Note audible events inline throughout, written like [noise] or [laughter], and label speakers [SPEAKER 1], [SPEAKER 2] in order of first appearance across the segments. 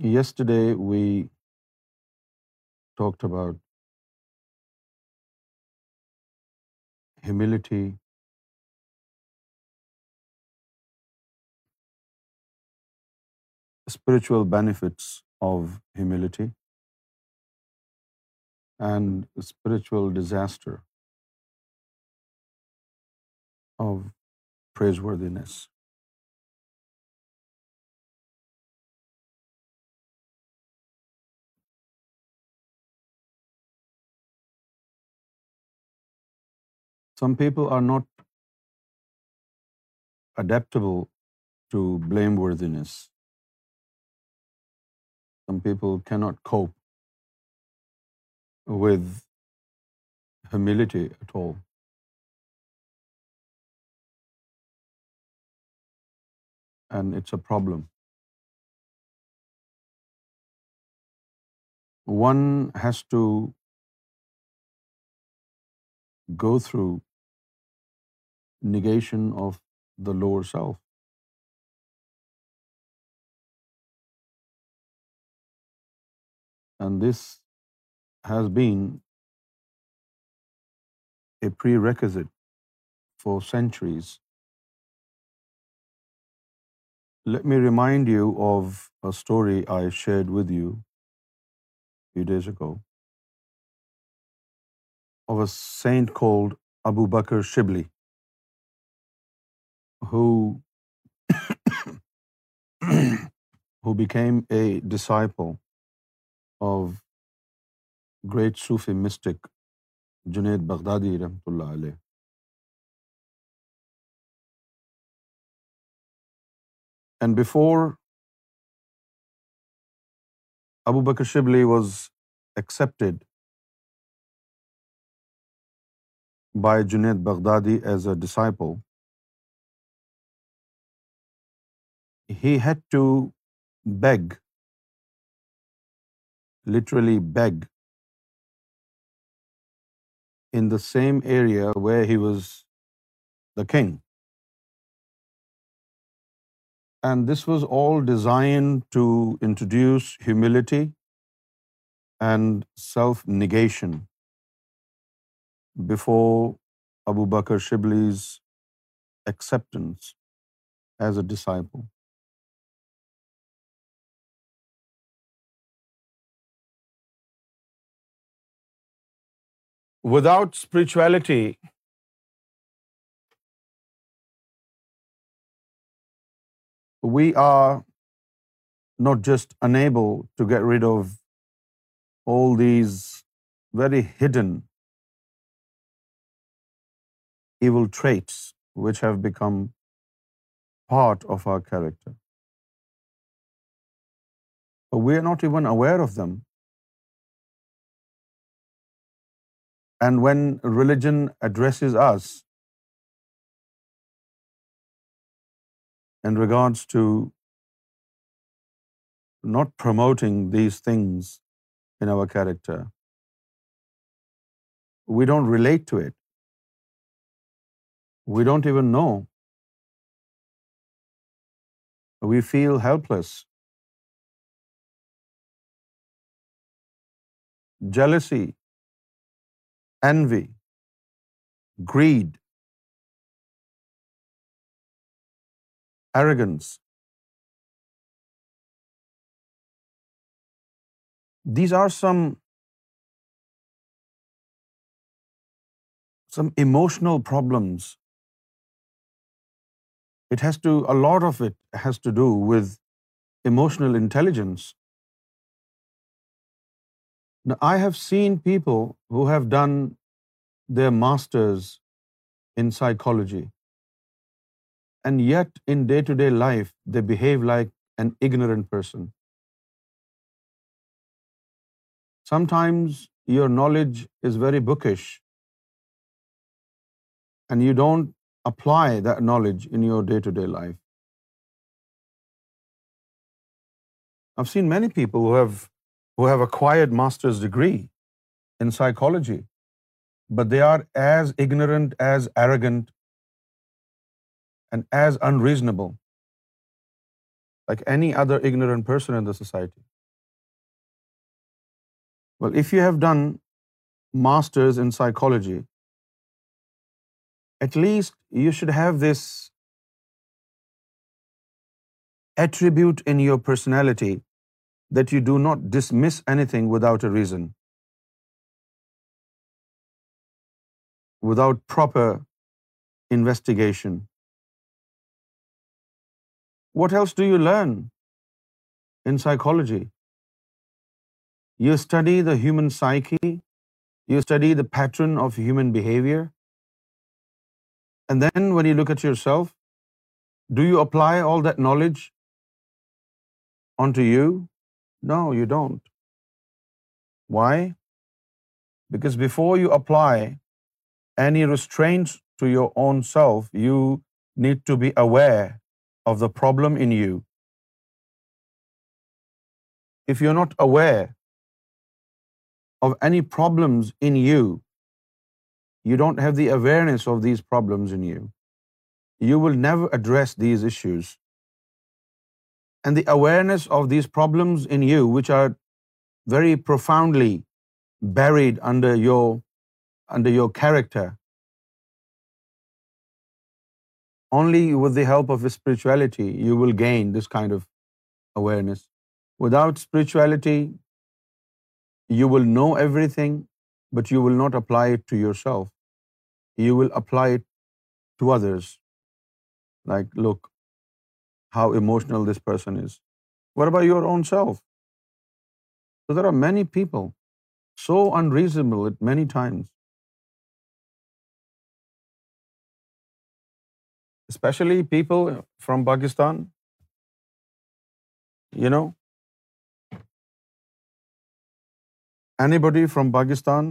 [SPEAKER 1] Yesterday we talked about humility, spiritual benefits of humility, and spiritual disaster of praiseworthiness. Some people are not adaptable to blameworthiness. Some people cannot cope with humility at all. And it's a problem. One has to go through negation of the lower self. And this has been a prerequisite for centuries. Let me remind you of a story I shared with you a few days ago of a saint called Abu Bakr Shibli. Became a disciple of great Sufi mystic Junaid Baghdadi رحمۃ اللہ علیہ and before Abu Bakr Shibli was accepted by Junaid Baghdadi as a disciple he had to beg, literally beg, in the same area where he was the king. And this was all designed to introduce humility and self-negation before Abu Bakr Shibli's acceptance as a disciple. without spirituality, we are not just unable to get rid of all these very hidden evil traits which have become part of our character, but we are not even aware of them. And when religion addresses us in regards to not promoting these things in our character, we don't relate to it. We don't even know. We feel helpless. Jealousy envy, greed, arrogance. These are some emotional problems. A lot of it has to do with emotional intelligence. Now, I have seen people who have done their masters in psychology, and yet in day-to-day life, they behave like an ignorant person. Sometimes your knowledge is very bookish, and you don't apply that knowledge in your day-to-day life. I've seen many people who have who have acquired master's degree in psychology, but they are as ignorant, as arrogant, and as unreasonable like any other ignorant person in the society. Well, if you have done masters in psychology, at least you should have this attribute in your personality that you do not dismiss anything without a reason, without proper investigation. What else do you learn in psychology? You study the human psyche, you study the pattern of human behavior, and then when you look at yourself, do you apply all that knowledge onto you? No, you don't. Why? Because before you apply any restraints to your own self, you need to be aware of the problem in you. If you're not aware of any problems in you, you don't have the awareness of these problems in you. You will never address these issues and the awareness of these problems in you, which are very profoundly buried under your character, only with the help of spirituality you will gain this kind of awareness. Without spirituality, you will know everything, but you will not apply it to yourself. You will apply it to others. Like, look, how emotional this person is. What about your own self? So there are many people so unreasonable at many times. Especially people from Pakistan, you know. Anybody from Pakistan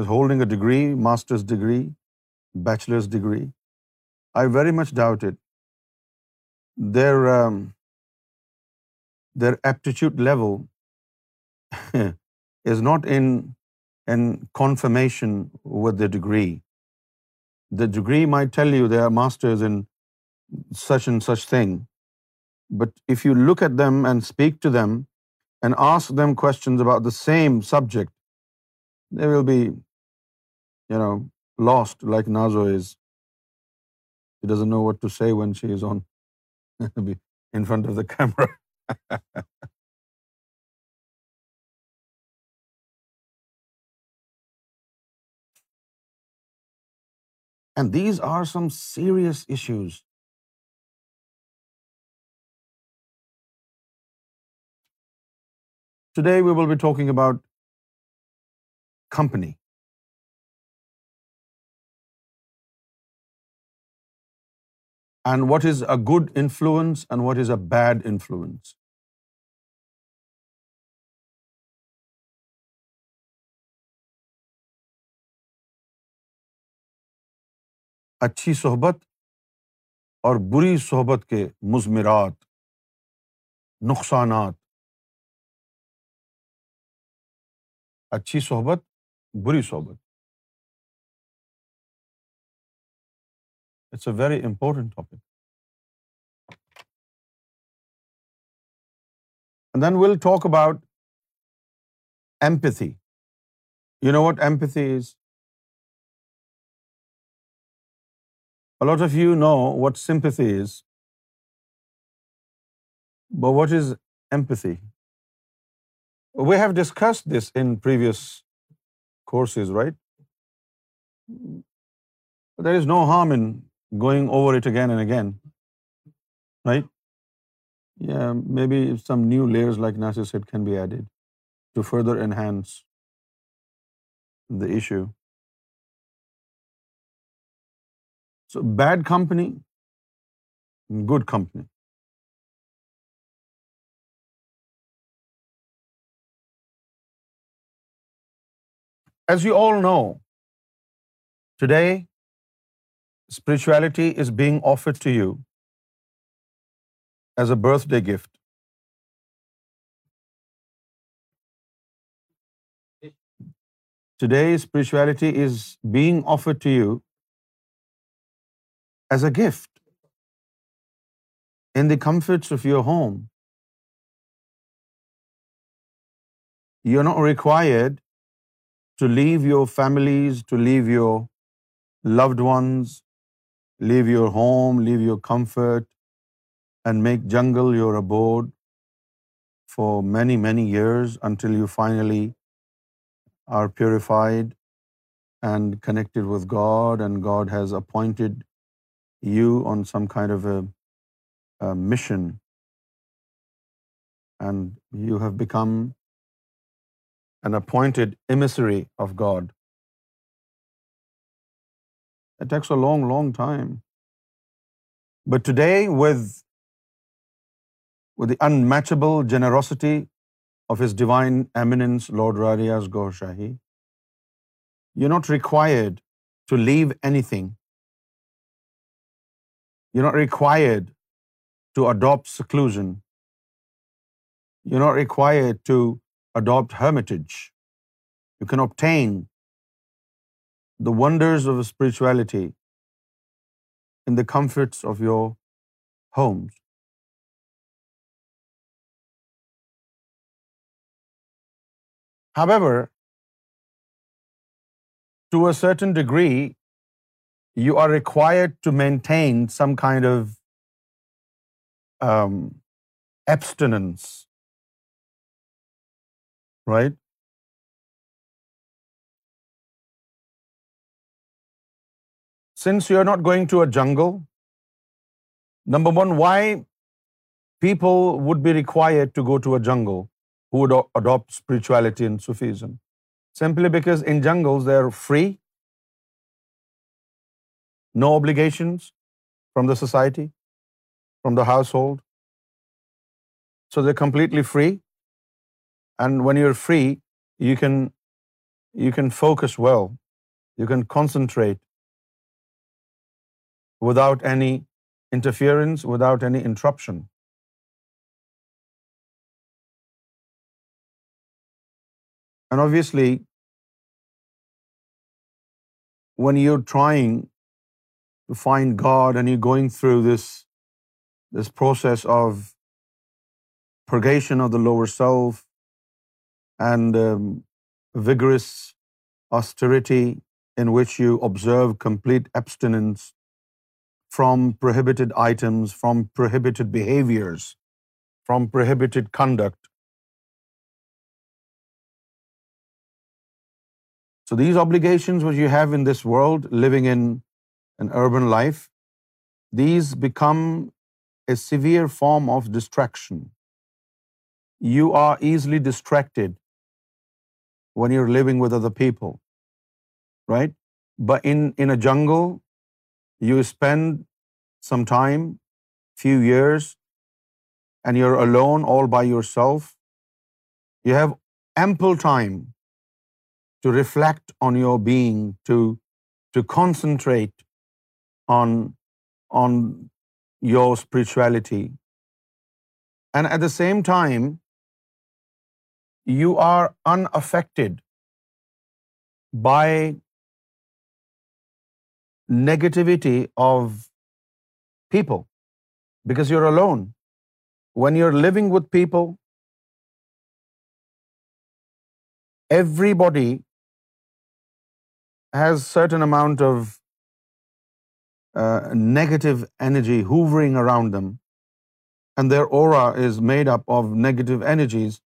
[SPEAKER 1] is holding a degree, master's degree, bachelor's degree. I very much doubt it um, their aptitude level [laughs] is not in confirmation with the degree. The degree might tell you they are masters in such and such thing, but if you look at them and speak to them and ask them questions about the same subject, they will be, lost like Nazo is. She doesn't know what to say when she is on [laughs] in front of the camera. [laughs] And these are some serious issues. Today we will be talking about company. And what is a good influence and what is a bad influence اچھی صحبت اور بری صحبت کے مضمرات نقصانات اچھی صحبت بری صحبت It's a very important topic. And then we'll talk about empathy. You know what empathy is? A lot of you know what sympathy is. But what is empathy? We have discussed this in previous courses, right? There is no harm in going over it again and again, right? Yeah, maybe some new layers, like Nasir said, can be added to further enhance the issue. So bad company, good company. As you all know, today spirituality is being offered to you as a birthday gift. Today, spirituality is being offered to you as a gift in the comforts of your home. You're not required to leave your families, to leave your loved ones, Leave your home, leave your comfort, and make jungle your abode for many, many years until you finally are purified and connected with God, and God has appointed you on some kind of a mission, and you have become an appointed emissary of God. It takes a long, long time. But today, with the unmatchable generosity of His Divine Eminence, Lord Rariaz Gaur Shahi, you're not required to leave anything. You're not required to adopt seclusion. You're not required to adopt hermitage. You can obtain the wonders of spirituality in the comforts of your homes. However, to a certain degree, you are required to maintain some kind of um, abstinence, right? Since you are not going to a jungle, number one, why people would be required to go to a jungle who would adopt spirituality and Sufism? Simply because in jungles they are free, no obligations from the society, from the household. So they're completely free. And when you're free, you can focus well. You can concentrate without any interference, without any interruption. And obviously, when you're trying to find God and you're going through this process of purgation of the lower self and um, vigorous austerity in which you observe complete abstinence from prohibited items, from prohibited behaviors, from prohibited conduct. So these obligations which you have in this world, living in an urban life, these become a severe form of distraction. You are easily distracted when you're living with other people, right? But in a jungle, you spend some time, few years, and you're alone all by yourself, you have ample time to reflect on your being, to concentrate on your spirituality. And at the same time, you are unaffected by negativity of people because you're alone. When you're living with people, everybody has certain amount of uh, negative energy hoovering around them, and their aura is made up of negative energies,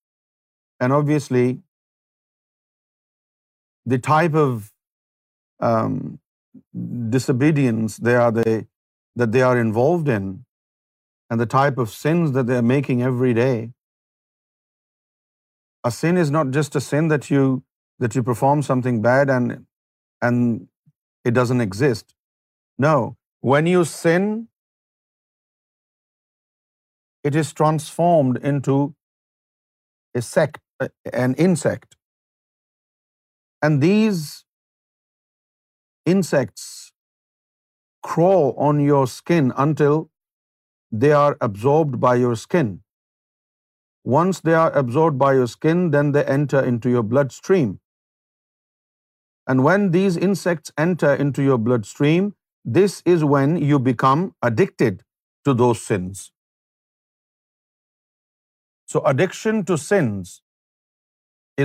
[SPEAKER 1] and obviously the type of um, disobedience that they are involved in, and the type of sins that they are making every day. A sin is not just a sin that you perform something bad and it doesn't exist. No, when you sin, it is transformed into an insect. And these insects crawl on your skin until they are absorbed by your skin. Once they are absorbed by your skin, then they enter into your bloodstream. And when these insects enter into your bloodstream, this is when you become addicted to those sins. So addiction to sins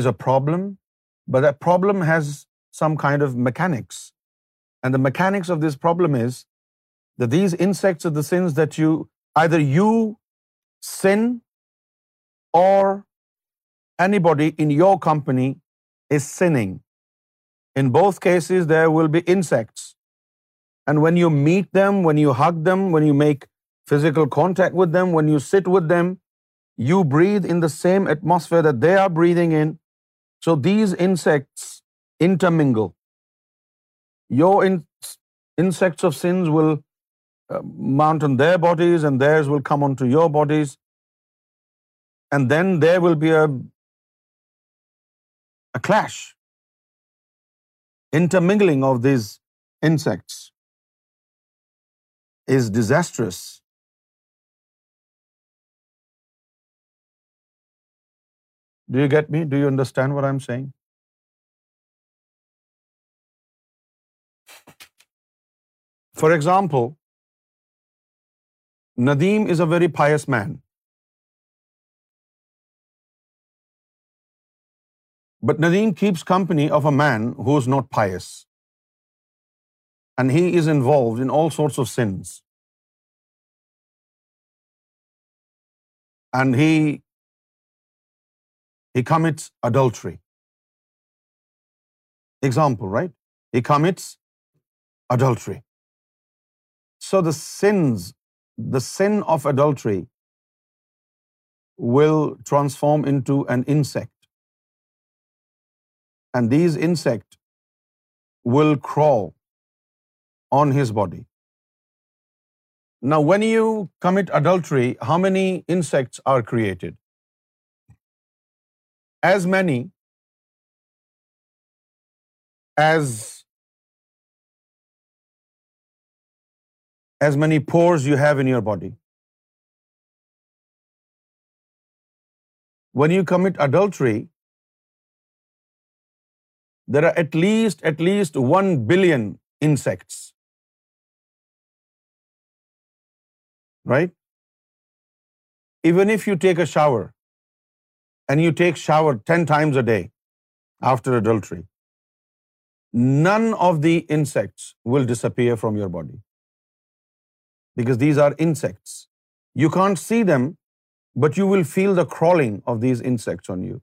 [SPEAKER 1] is a problem, but that problem has some kind of mechanics. And the mechanics of this problem is that these insects are the sins that either you sin or anybody in your company is sinning. In both cases, there will be insects. And when you meet them, when you hug them, when you make physical contact with them, when you sit with them, you breathe in the same atmosphere that they are breathing in. So these insects intermingle. Your insects of sins will uh, mount on their bodies, and theirs will come onto your bodies. And then there will be a clash, intermingling of these insects is disastrous. Do you get me? Do you understand what I'm saying? For example, Nadeem is a very pious man. But Nadeem keeps company of a man who is not pious. And he is involved in all sorts of sins. And he commits adultery. Example, right? He commits adultery. So the sin of adultery will transform into an insect. And these insect will crawl on his body. Now, when you commit adultery, how many insects are created? As many as as many pores you have in your body. When you commit adultery, there are at least 1 billion insects. Right? Even if you take a shower, and you take shower 10 times a day after adultery, none of the insects will disappear from your body because these are insects. You can't see them, but you will feel the crawling of these insects on you.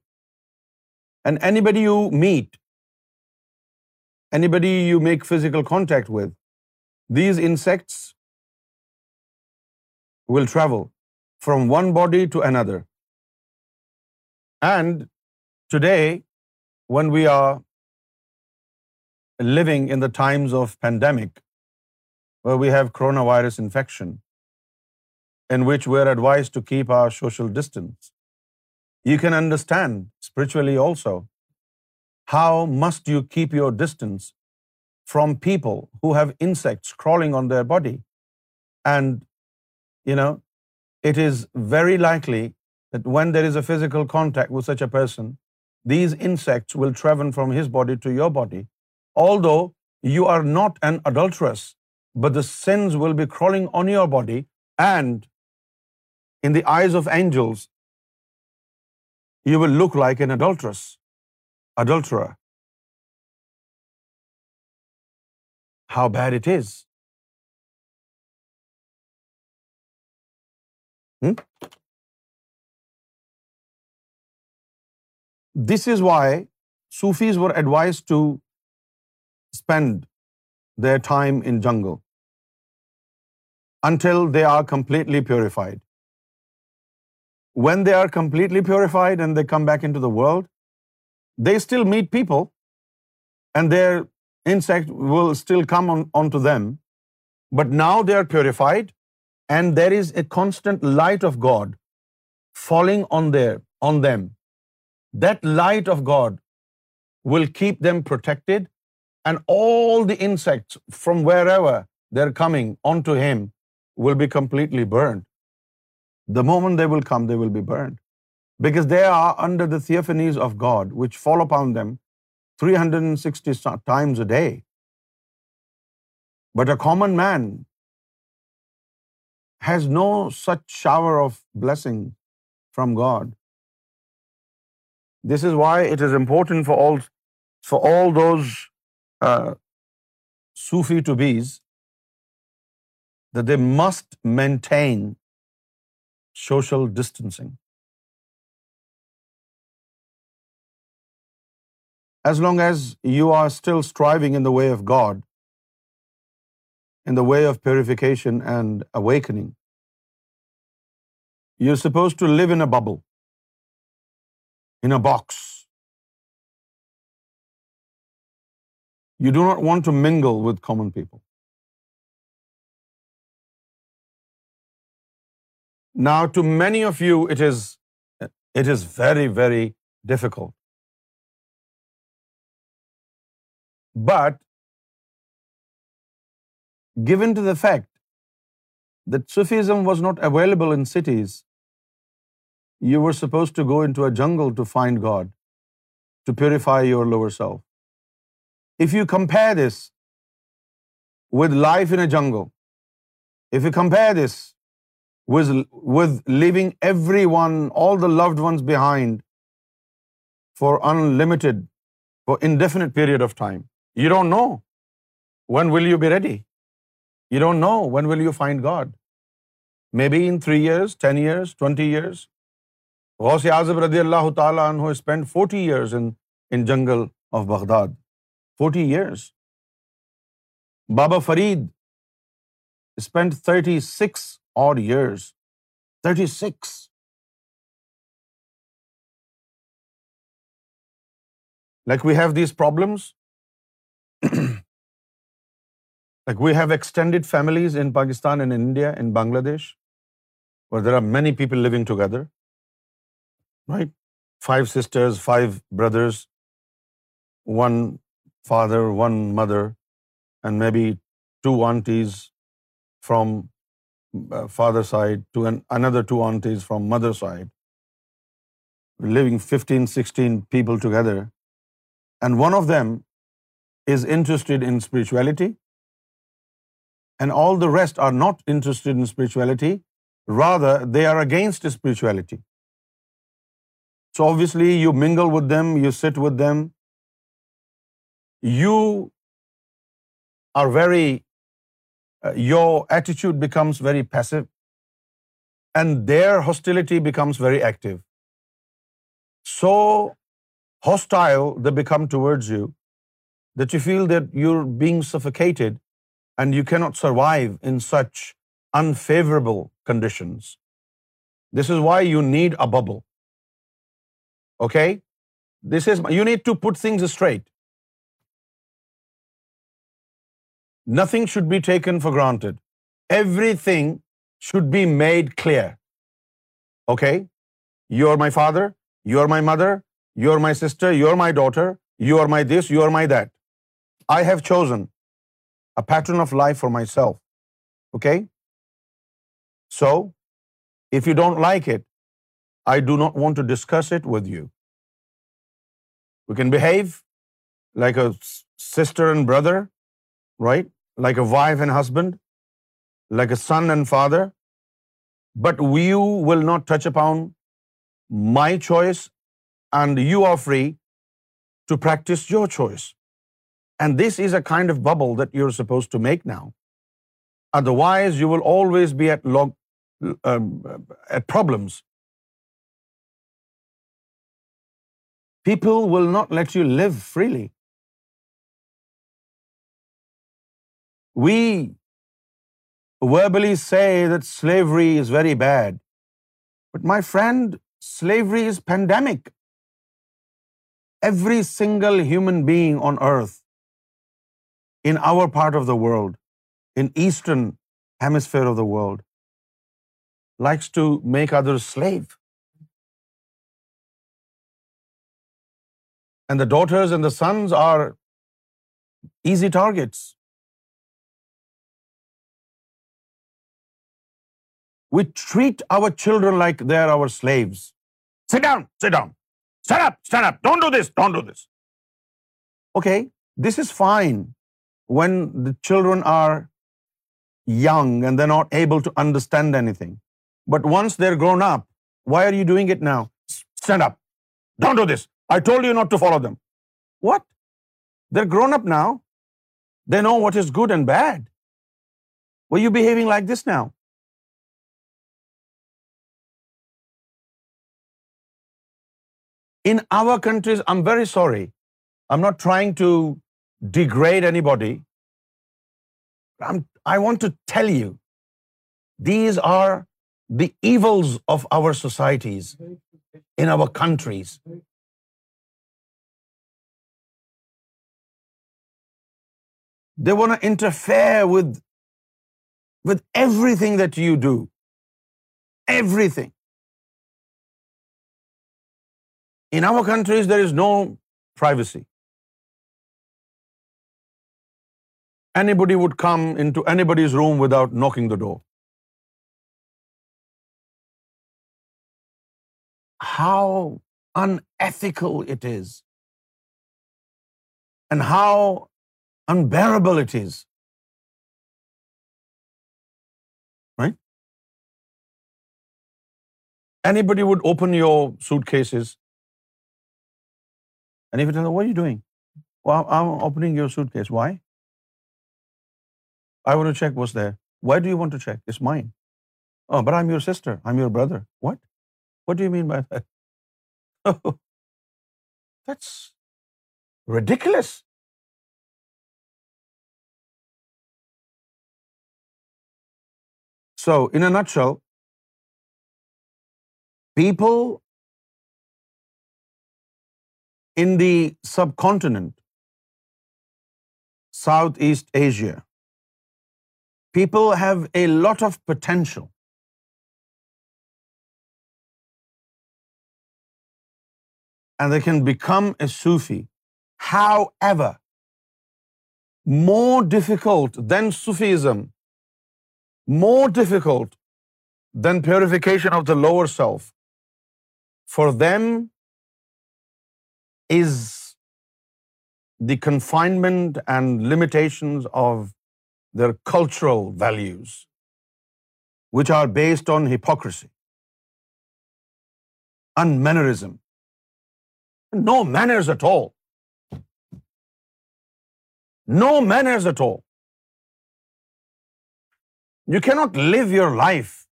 [SPEAKER 1] And anybody you meet, anybody you make physical contact with, these insects will travel from one body to another. And today, when we are living in the times of pandemic, where we have coronavirus infection, in which we are advised to keep our social distance, you can understand spiritually also how must you keep your distance from people who have insects crawling on their body. And, you know, it is very likely that when there is a physical contact with such a person, these insects will travel from his body to your body. Although you are not an adulteress, but the sins will be crawling on your body, and in the eyes of angels, you will look like an adulterer. How bad it is. Hmm? This is why Sufis were advised to spend their time in jungle until they are completely purified. When they are completely purified and they come back into the world, they still meet people, and their insect will still come onto them. But now they are purified, and there is a constant light of God falling on them. That light of God will keep them protected, and all the insects from wherever they're coming onto him will be completely burned. The moment they will come, they will be burned. Because they are under the theophanies of God, which fall upon them 360 times a day. But a common man has no such shower of blessing from God. This is why it is important for all those uh, Sufi to-bes that they must maintain social distancing. As long as you are still striving in the way of God, in the way of purification and awakening, you're supposed to live in a bubble, in a box. You do not want to mingle with common people. Now, to many of you, it is very, very difficult. But given to the fact that Sufism was not available in cities, you were supposed to go into a jungle to find God, to purify your lower self. If you compare this with life in a jungle, if you compare this was with leaving everyone all the loved ones behind for unlimited for indefinite period of time you don't know when will you be ready you don't know when will you find God may be in three years ten years twenty years غوث اعظم رضی اللہ تعالیٰ عنہ spend forty years ان جنگل of Baghdad forty years Baba Farid spend thirty six odd years, 36. Like we have these problems. [clears throat] Like we have extended families in Pakistan and India and Bangladesh, where there are many people living together, right? 5 sisters, 5 brothers, 1 father, 1 mother, and maybe 2 aunties from uh, father's side to another two aunties from mother's side. We're living 15, 16 people together. And one of them is interested in spirituality. And all the rest are not interested in spirituality. Rather, they are against spirituality. So obviously, you mingle with them, you sit with them. You are very uh, your attitude becomes very passive and their hostility becomes very active. So hostile they become towards you that you feel that you're being suffocated and you cannot survive in such unfavorable conditions. This is why you need a bubble. Okay? You need to put things straight. Nothing should be taken for granted. Everything should be made clear. Okay? You are my father, you are my mother, you are my sister, you are my daughter, you are my this, you are my that. I have chosen a pattern of life for myself. Okay? So, if you don't like it, I do not want to discuss it with you. We can behave like a sister and brother, right? Like a wife and husband, like a son and father. But you will not touch upon my choice, and you are free to practice your choice. And this is a kind of bubble that you're supposed to make now. Otherwise, you will always be at um, problems. People will not let you live freely. We verbally say that slavery is very bad. But my friend, slavery is pandemic. Every single human being on earth, in our part of the world, in Eastern hemisphere of the world, likes to make others slave. And the daughters and the sons are easy targets. We treat our children like they are our slaves. Sit down, sit down. Stand up, stand up. Don't do this, don't do this. Okay, this is fine when the children are young and they're not able to understand anything. But once they're grown up, why are you doing it now? Stand up. Don't do this. I told you not to follow them. What? They're grown up now. They know what is good and bad. Why are you behaving like this now? In our countries, I'm very sorry, I'm not trying to degrade anybody, I want to tell you, these are the evils of our societies, in our countries. They want to interfere with everything that you do, everything. In our countries, there is no privacy. Anybody would come into anybody's room without knocking the door. How unethical it is, and how unbearable it is. Right? Anybody would open your suitcases so a not show people in the subcontinent, Southeast Asia, people have a lot of potential. And they can become a Sufi. However, more difficult than Sufism, more difficult than purification of the lower self, for them is the confinement and limitations of their cultural values, which are based on hypocrisy, unmannerism, no manners at all. No manners at all. You cannot live your life.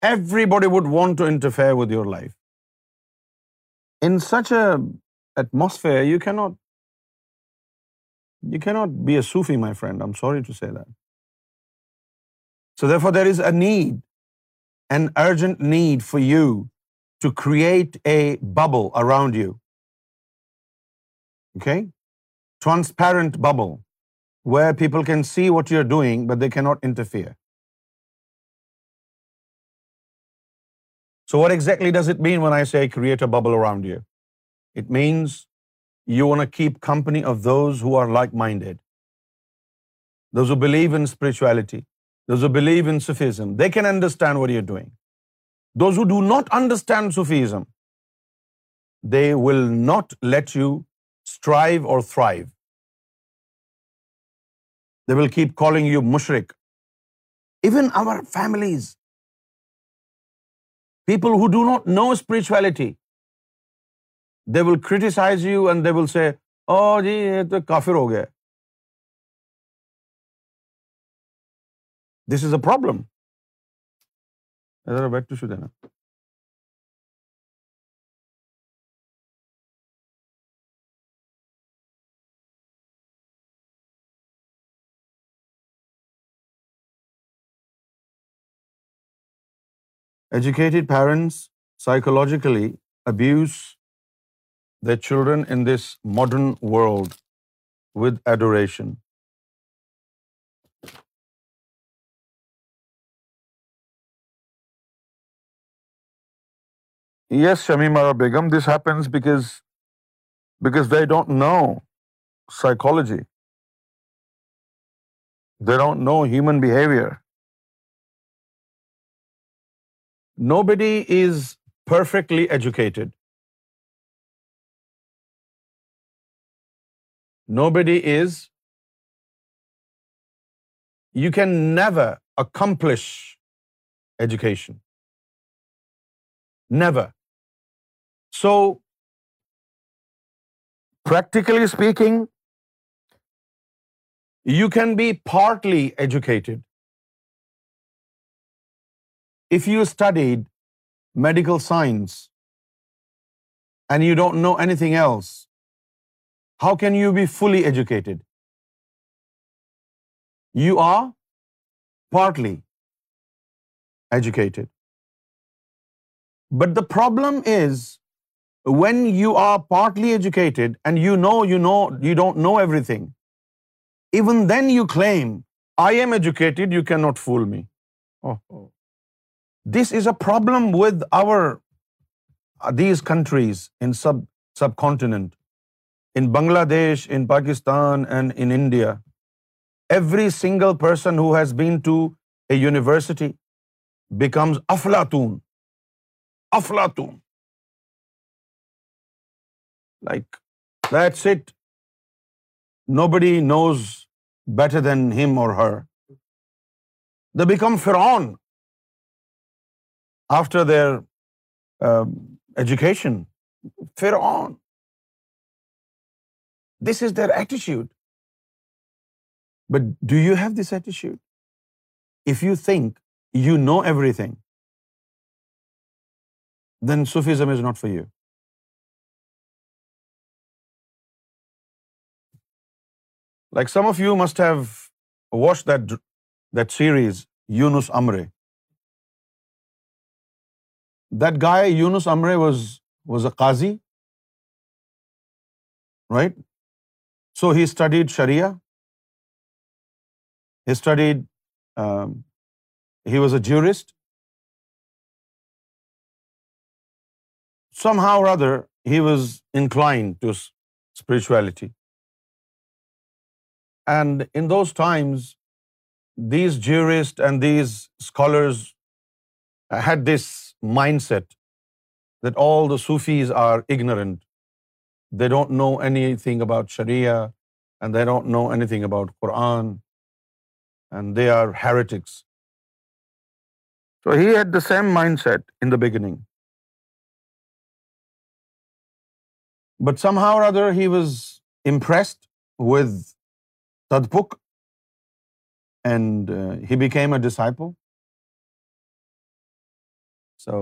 [SPEAKER 1] Everybody would want to interfere with your life in such a atmosphere, you cannot be a Sufi, my friend. I'm sorry to say that. So therefore, there is a need, an urgent need for you to create a bubble around you. Okay? Transparent bubble where people can see what you're doing, but they cannot interfere. So what exactly does it mean when I say create a bubble around you? It means you want to keep company of those who are like-minded, those who believe in spirituality, those who believe in Sufism. They can understand what you're doing. Those who do not understand Sufism, they will not let you strive or thrive. They will keep calling you mushrik. Even our families, people who do not know spirituality they will criticise you and they will say او جی یہ تو کافر ہو گیا دس is a problem بیٹھ شو دینا Educated parents psychologically abuse their children in this modern world with adoration. Yes, Shamima Begum, this happens because they don't know psychology. They don't know human behavior. Nobody is perfectly educated. Nobody is. You can never accomplish education. Never. So, practically speaking, you can be partly educated. If you studied medical science and you don't know anything else, how can you be fully educated? You are partly educated. But the problem is when you are partly educated and you don't know everything, even then you claim, I am educated, you cannot fool me. Oh, oh. This is a problem with our these countries in sub subcontinent in Bangladesh in Pakistan and India every single person who has been to a university becomes افلاطون افلاطون that's it نو بڑی نوز better then ہم اور ہر the become فرون after their um, education, Fir'aun. This is their attitude. But do you have this attitude? If you think you know everything, then Sufism is not for you. Like some of you must have watched that series, Yunus Emre. That guy, Yunus Emre, was a qazi, right? So he studied Sharia. He studied, um, he was a jurist. Somehow or other, he was inclined to spirituality. And in those times, these jurists and these scholars had this mindset that all the Sufis are ignorant. They don't know anything about Sharia, and they don't know anything about Quran, and they are heretics. So he had the same mindset in the beginning. But somehow or other he was impressed with Tadpuk, and uh, he became a disciple. So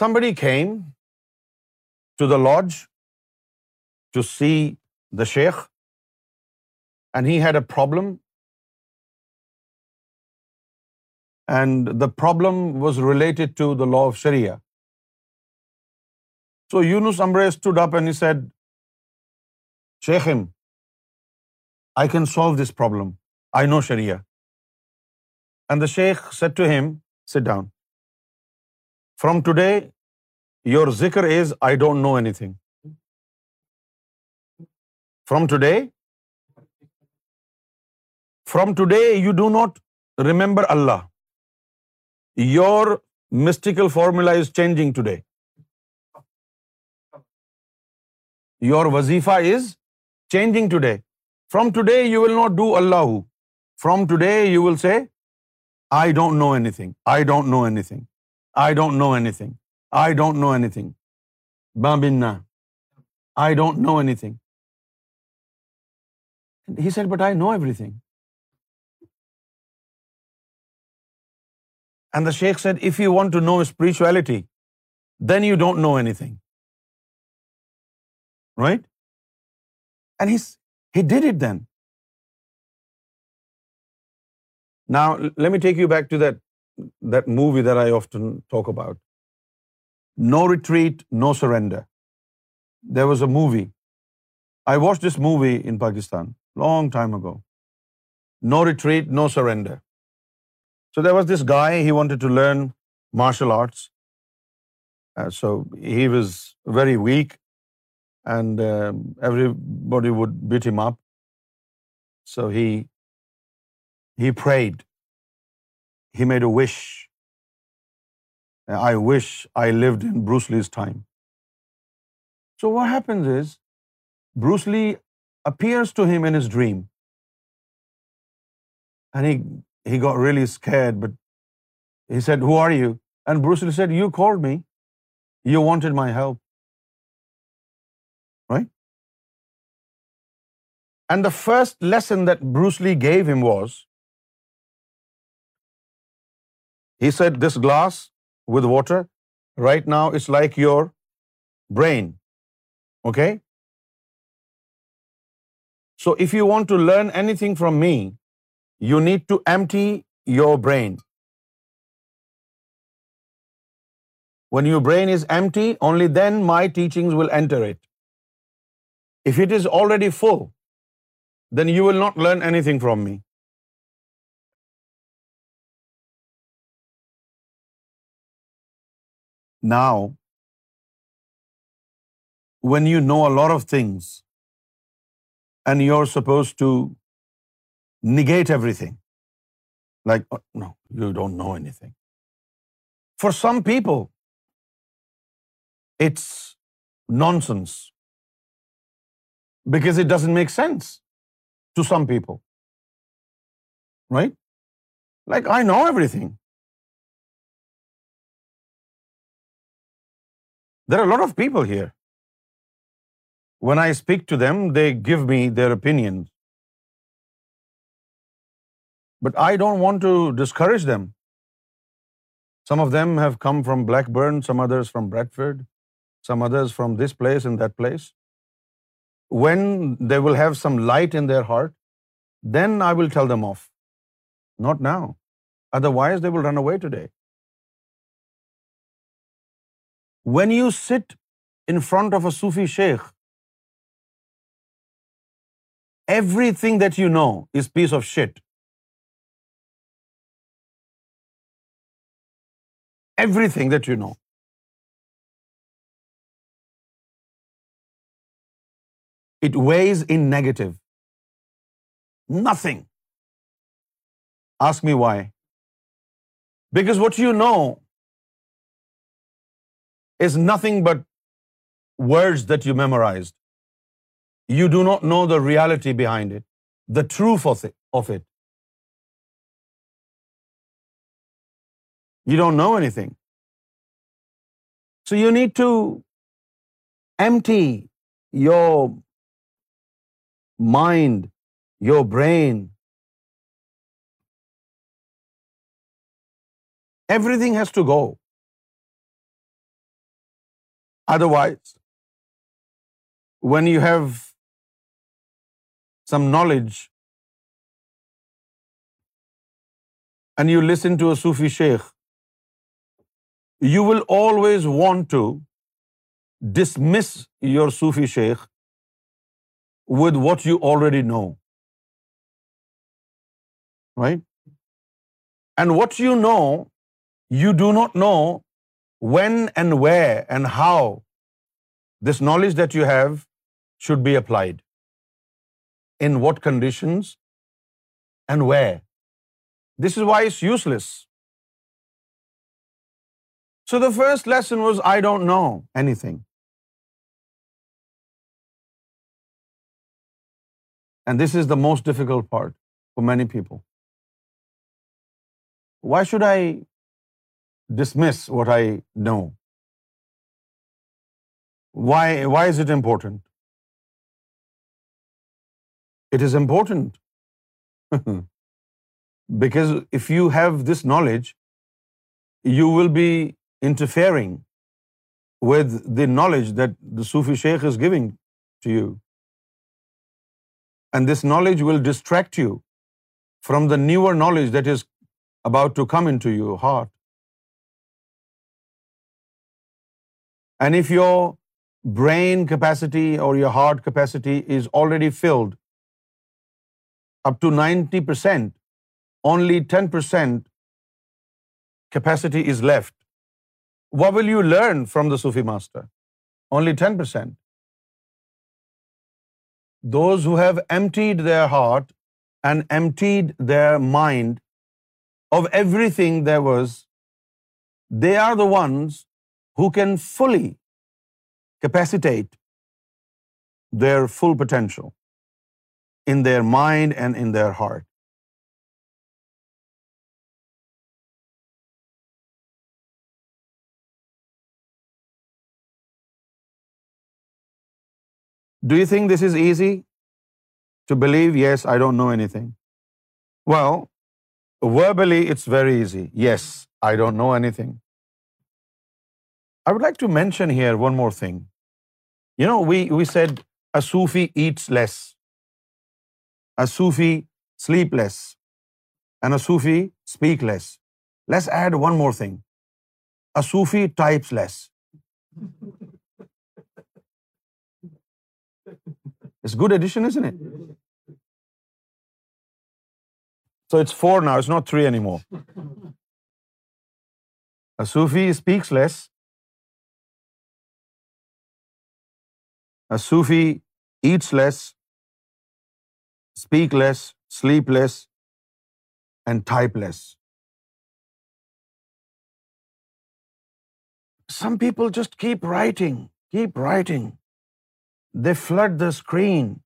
[SPEAKER 1] somebody came to the lodge to see the sheikh, and he had a problem. And the problem was related to the law of Sharia. So Yunus Amre stood up and he said, "Sheikhim, I can solve this problem. I know Sharia." And the sheikh said to him, "Sit down." From today your ذکر is I don't know anything from today from today you do not remember Allah your mystical formula is changing today your وظیفہ is changing today from today you will not do Allah from today you will say I don't know anything I don't know anything I don't know anything. I don't know anything. Babinna. I don't know anything. And he said, but I know everything. And the Sheikh said, if you want to know spirituality, then you don't know anything. Right? And he did it then. Now, let me take you back to that that movie that I often talk about, No Retreat, No Surrender. There was a movie. I watched this movie in Pakistan long time ago. No Retreat, No Surrender. So there was this guy, he wanted to learn martial arts. Uh, so he was very weak and um, everybody would beat him up. So he prayed he made a wish. I wish I lived in Bruce Lee's time. So what happens is, Bruce Lee appears to him in his dream. And he got really scared, but he said, "Who are you?" And Bruce Lee said, "You called me. You wanted my help." Right? And the first lesson that Bruce Lee gave him was he said this glass with water right now is like your brain. Okay? So if you want to learn anything from me, you need to empty your brain. When your brain is empty, only then my teachings will enter it. If it is already full, then you will not learn anything from me. Now, when you know a lot of things and you're supposed to negate everything, like, oh, no, you don't know anything. For some people, it's nonsense because it doesn't make sense to some people, right? Like, I know everything. There are a lot of people here. When I speak to them, they give me their opinions. But I don't want to discourage them. Some of them have come from Blackburn, some others from Bradford, some others from this place and that place. When they will have some light in their heart, then I will tell them off. Not now. Otherwise, they will run away today. When you sit in front of a Sufi sheikh, everything that you know is piece of shit. Everything that you know. It weighs in negative. Nothing. Ask me why. Because what you know is nothing but words that you memorized. You do not know the reality behind it, the truth of it. You don't know anything. So you need to empty your mind, your brain. Everything has to go. Otherwise, when you have some knowledge and you listen to a Sufi sheikh, you will always want to dismiss your Sufi sheikh with what you already know. Right? And what you know, you do not know when and where and how this knowledge that you have should be applied, in what conditions and where. This is why it's useless. So the first lesson was, I don't know anything. And this is the most difficult part for many people. Why should I dismiss what I know. Why is it important? It is important [laughs] because if you have this knowledge, you will be interfering with the knowledge that the Sufi Sheikh is giving to you. And this knowledge will distract you from the newer knowledge that is about to come into your heart. And if your brain capacity or your heart capacity is already filled up to 90%, only 10% capacity is left. What will you learn from the Sufi master? Only 10%. Those who have emptied their heart and emptied their mind of everything there was, they are the ones who can fully capacitate their full potential in their mind and in their heart. Do you think this is easy to believe? Yes, I don't know anything. Well, verbally it's very easy. Yes, I don't know anything. I would like to mention here one more thing. You know, we said a Sufi eats less, a Sufi sleep less, and a Sufi speak less. Let's add one more thing. A Sufi types less. It's a good addition, isn't it? So it's 4 now, it's not 3 anymore. A Sufi speaks less, A Sufi eats less, speak less, sleep less, and type less. Some people just keep writing. They flood the screen.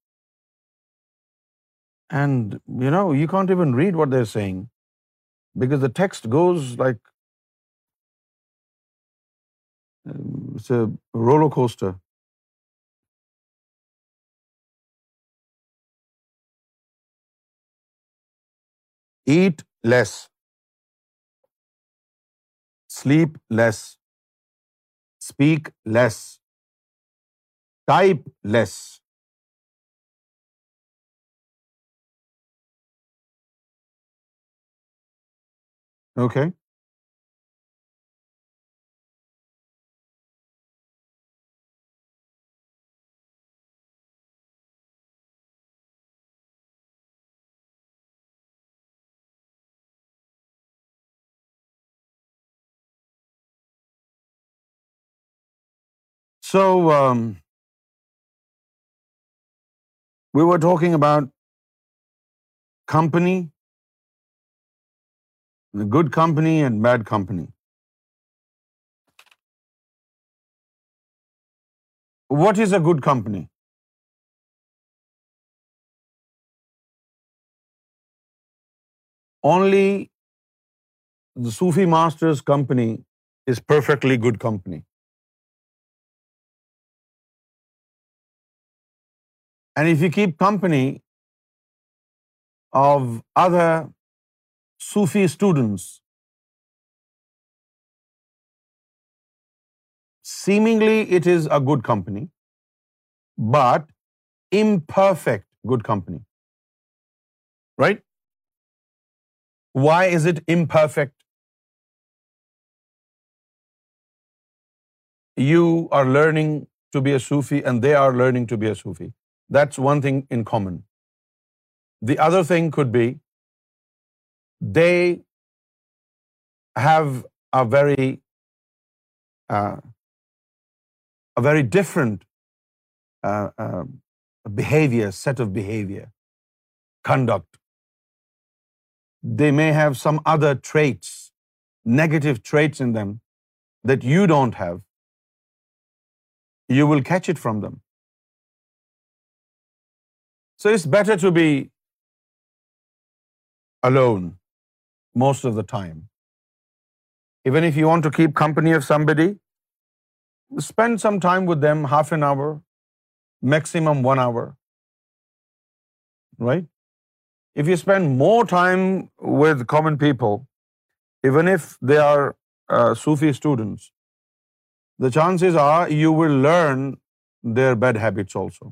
[SPEAKER 1] And, you can't even read what they're saying because the text goes like um, it's a roller coaster. Eat less less less sleep speak type less speak So um, we were talking about company, the good company and bad company. What is a good company? Only the Sufi master's company is perfectly good company. And if you keep company of other Sufi students, seemingly it is a good company, but imperfect good company. Right? Why is it imperfect? You are learning to be a Sufi and they are learning to be a Sufi. That's one thing in common. The other thing could be they have a very uh, different uh, um, behavior, set of behavior, conduct. They may have some other traits, negative traits in them that you don't have. You will catch it from them. So it's better to be alone most of the time. Even if you want to keep company of somebody, spend some time with them, half an hour, maximum 1 hour, right? If you spend more time with common people, even if they are uh, Sufi students, the chances are you will learn their bad habits also.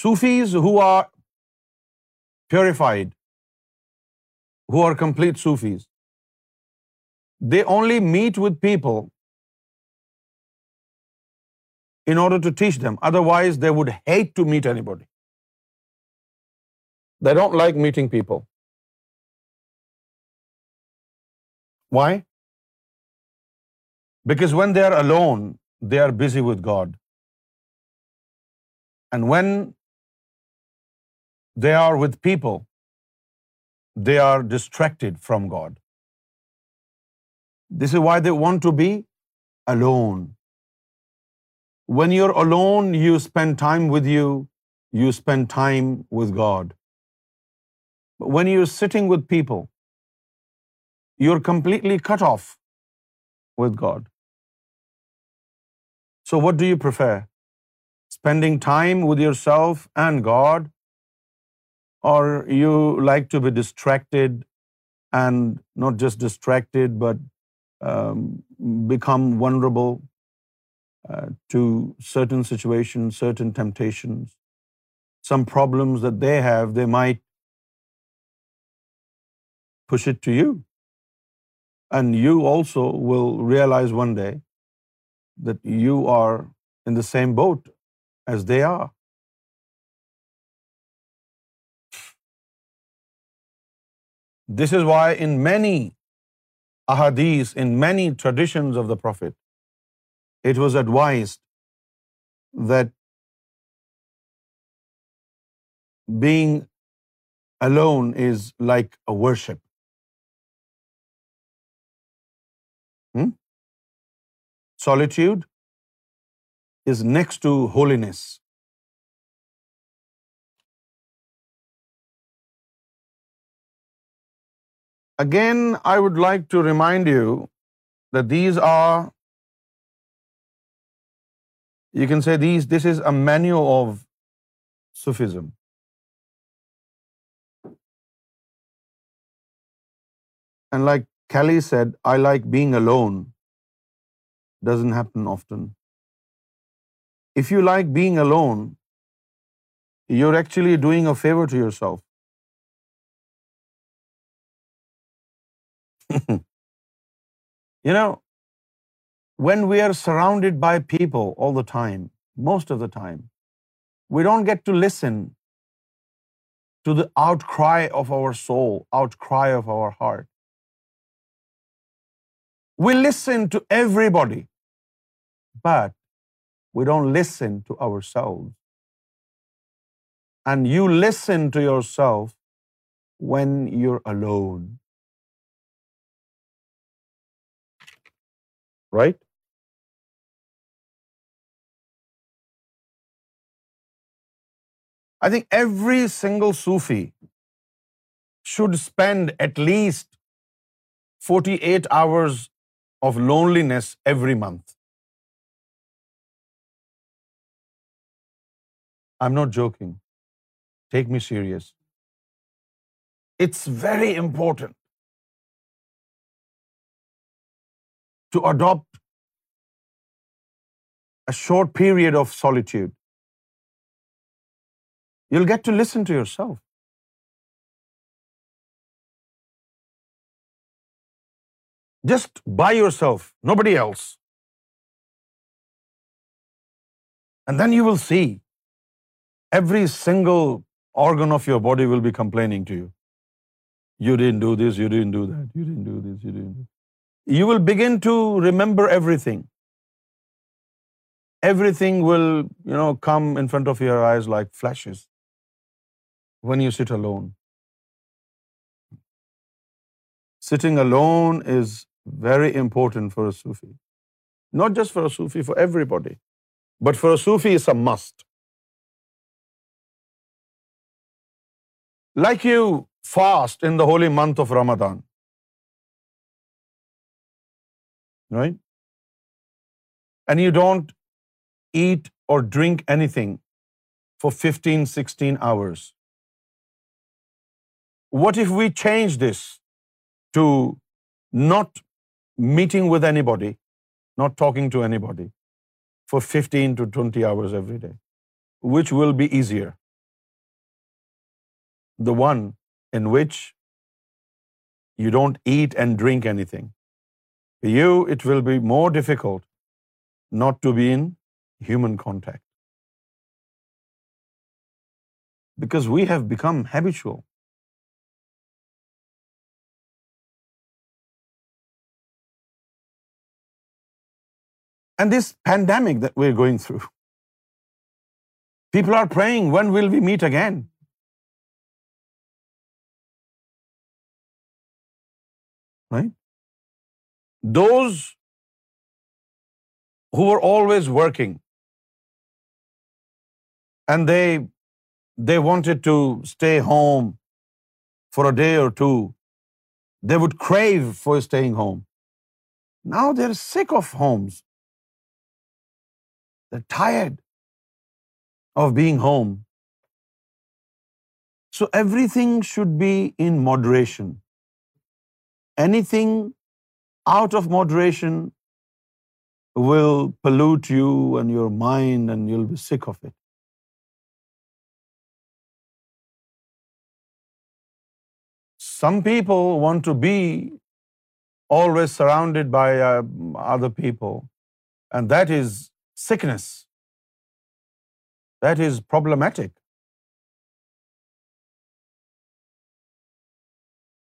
[SPEAKER 1] Sufis who are purified, who are complete Sufis, they only meet with people in order to teach them. Otherwise, they would hate to meet anybody. They don't like meeting people. Why? Because when they are alone, they are busy with God. And when they are with people, they are distracted from God. This is why they want to be alone. When you're alone, you spend time with you, you spend time with God. But when you're sitting with people, you're completely cut off with God. So what do you prefer? Spending time with yourself and God, or you like to be distracted, and not just distracted, but um, become vulnerable uh, to certain situations, certain temptations, some problems that they have, they might push it to you. And you also will realize one day that you are in the same boat as they are. This is why in many ahadith, in many traditions of the Prophet, it was advised that being alone is like a worship. Hmm? Solitude is next to holiness. Again, I would like to remind you that these are, you can say these, this is a menu of Sufism. And like Kelly said, I like being alone. Doesn't happen often. If you like being alone, you're actually doing a favor to yourself. When we are surrounded by people all the time, most of the time, we don't get to listen to the outcry of our soul, outcry of our heart. We listen to everybody, but we don't listen to ourselves. And you listen to yourself when you're alone. right? I think every single Sufi should spend at least 48 hours of loneliness every month. I'm not joking. Take me serious. It's very important. to adopt a short period of solitude. You'll get to listen to yourself. Just by yourself, nobody else. And then you will see every single organ of your body will be complaining to you. You didn't do this, you didn't do that, you didn't do this, you didn't do that you will begin to remember everything. Everything will, you know, come in front of your eyes like flashes when you sit alone. Sitting alone is very important for a Sufi. Not just for a Sufi, for everybody. But for a Sufi it's a must. Like you fast in the holy month of Ramadan. right? And you don't eat or drink anything for 15, 16 hours. What if we change this to not meeting with anybody, not talking to anybody for 15 to 20 hours every day? Which will be easier? The one in which you don't eat and drink anything you it will be more difficult not to be in human contact, because we have become habitual. And this pandemic that we're going through, people are praying, when will we meet again? Right? Those who were always working and they wanted to stay home for a day or two, they would crave for staying home. Now they're sick of homes. They're tired of being home. So everything should be in moderation. Anything out of moderation will pollute you and your mind, and you'll be sick of it. Some people want to be always surrounded by uh, other people, and that is sickness. That is problematic.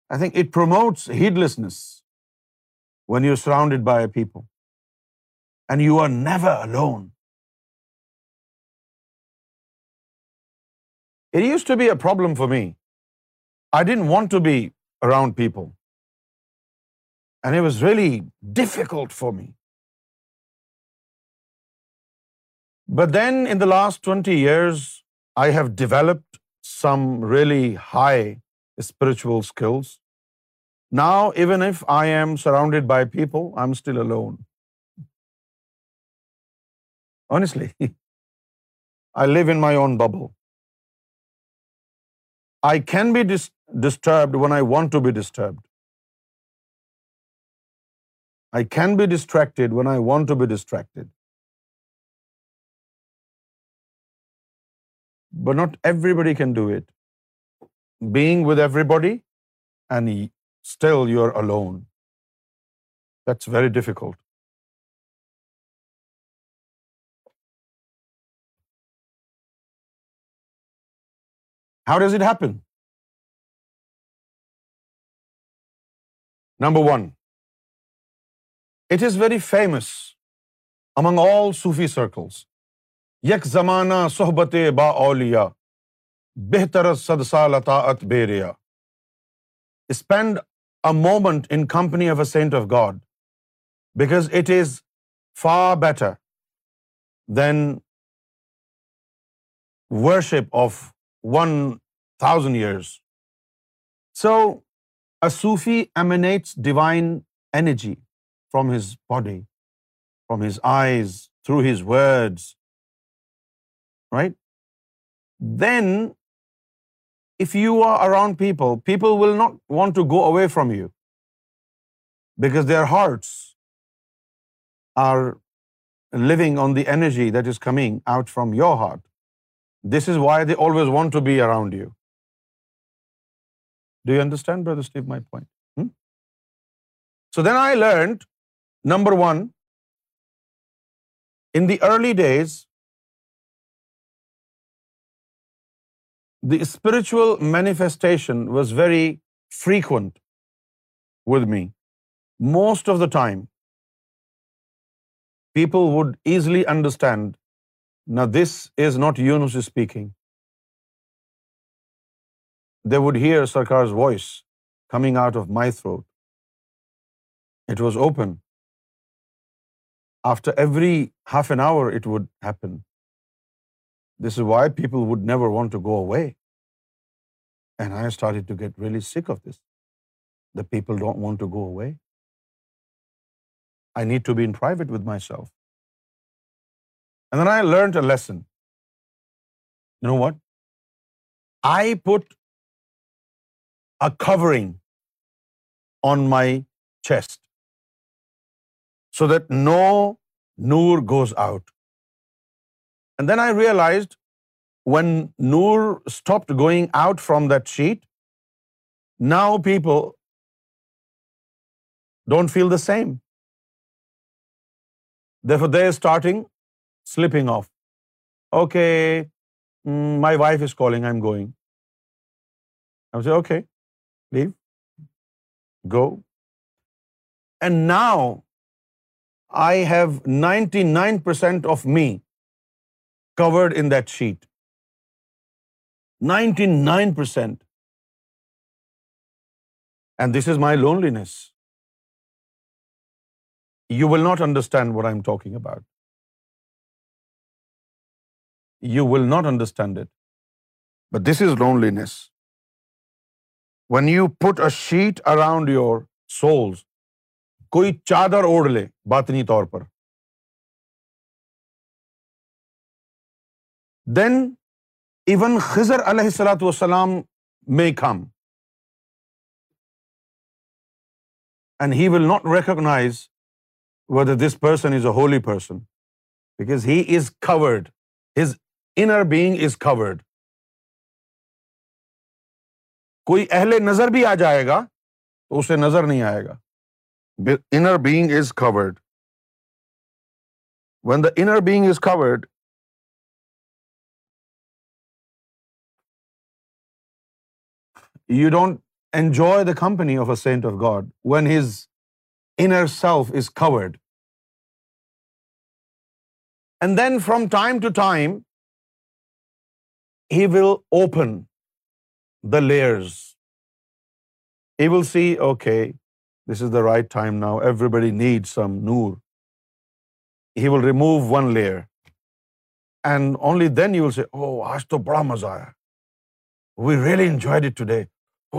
[SPEAKER 1] I think it promotes heedlessness when you're surrounded by a people. And you are never alone. It used to be a problem for me. I didn't want to be around people. And it was really difficult for me. But then in the last 20 years, I have developed some really high spiritual skills. Now, even if I am surrounded by people, I'm still alone. Honestly, [laughs] I live in my own bubble. I can be disturbed when I want to be disturbed. I can be distracted when I want to be distracted. But not everybody can do it. Being with everybody and still you are alone very difficult how does it happen number one it is very famous among all Sufi circles یک زمانہ صحبت با اولیا بہتر سدسا لتا ات بیریا spend a moment in company of a saint of God, because it is far better than worship of 1,000 years. So a Sufi emanates divine energy from his body, from his eyes, through his words, right? Then if you are around people, people will not want to go away from you because their hearts are living on the energy that is coming out from your heart. This is why they always want to be around you. Do you understand, Brother Steve, my point? Hmm? So then I learned, number one, in the early days, the spiritual manifestation was very frequent with me. Most of the time, people would easily understand, now this is not Yunus speaking. They would hear Sarkar's voice coming out of my throat. It was open. After every half an hour, it would happen. This is why people would never want to go away. And I started to get really sick of this. The people don't want to go away. I need to be in private with myself. And then I learned a lesson. You know what? I put a covering on my chest so that no noor goes out. And then I realized when Noor stopped going out from that sheet, now people don't feel the same. Therefore, they are starting slipping off. Okay, mm, my wife is calling, I'm going. I would say, okay, leave, go. And now I have 99% of me covered in that sheet ninety nine percent and this is my loneliness you will not understand what I am talking about you will not understand it but this is loneliness when you put a sheet around your soul کوئی چادر اوڑھ لے باطنی طور پر دین even Khizr علیہ السلاۃ والسلام may come and he will not recognise ریکگنا this person is a holy person because he is covered his inner being is covered کوئی اہل نظر بھی آ جائے گا تو اسے نظر نہیں آئے گا inner being is covered when the inner being is covered you don't enjoy the company of a saint of God when inner self is covered and then from time to time he will open the layers he will see okay this is the right time now everybody need some نور he will remove one layer and only then you will see او آج تو بڑا مزہ آیا we really enjoy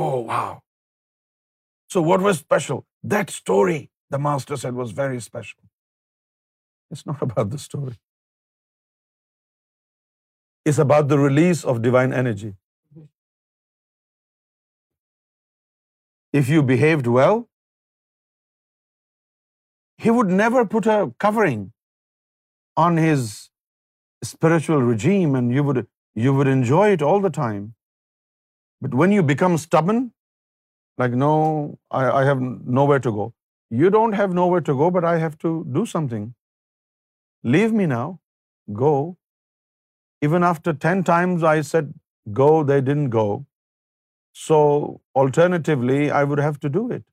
[SPEAKER 1] Oh, wow. So what was special? That story, the master said, was very special. It's not [laughs] about the story. It's about the release of divine energy. Mm-hmm. If you behaved well, he would never put a covering on his spiritual regime, and you would enjoy it all the time. But when you become stubborn, like, no, I have nowhere to go. You don't have nowhere to go, but I have to do something. Leave me now. Go. Even after 10 times I said, go, they didn't go. So, alternatively, I would have to do it.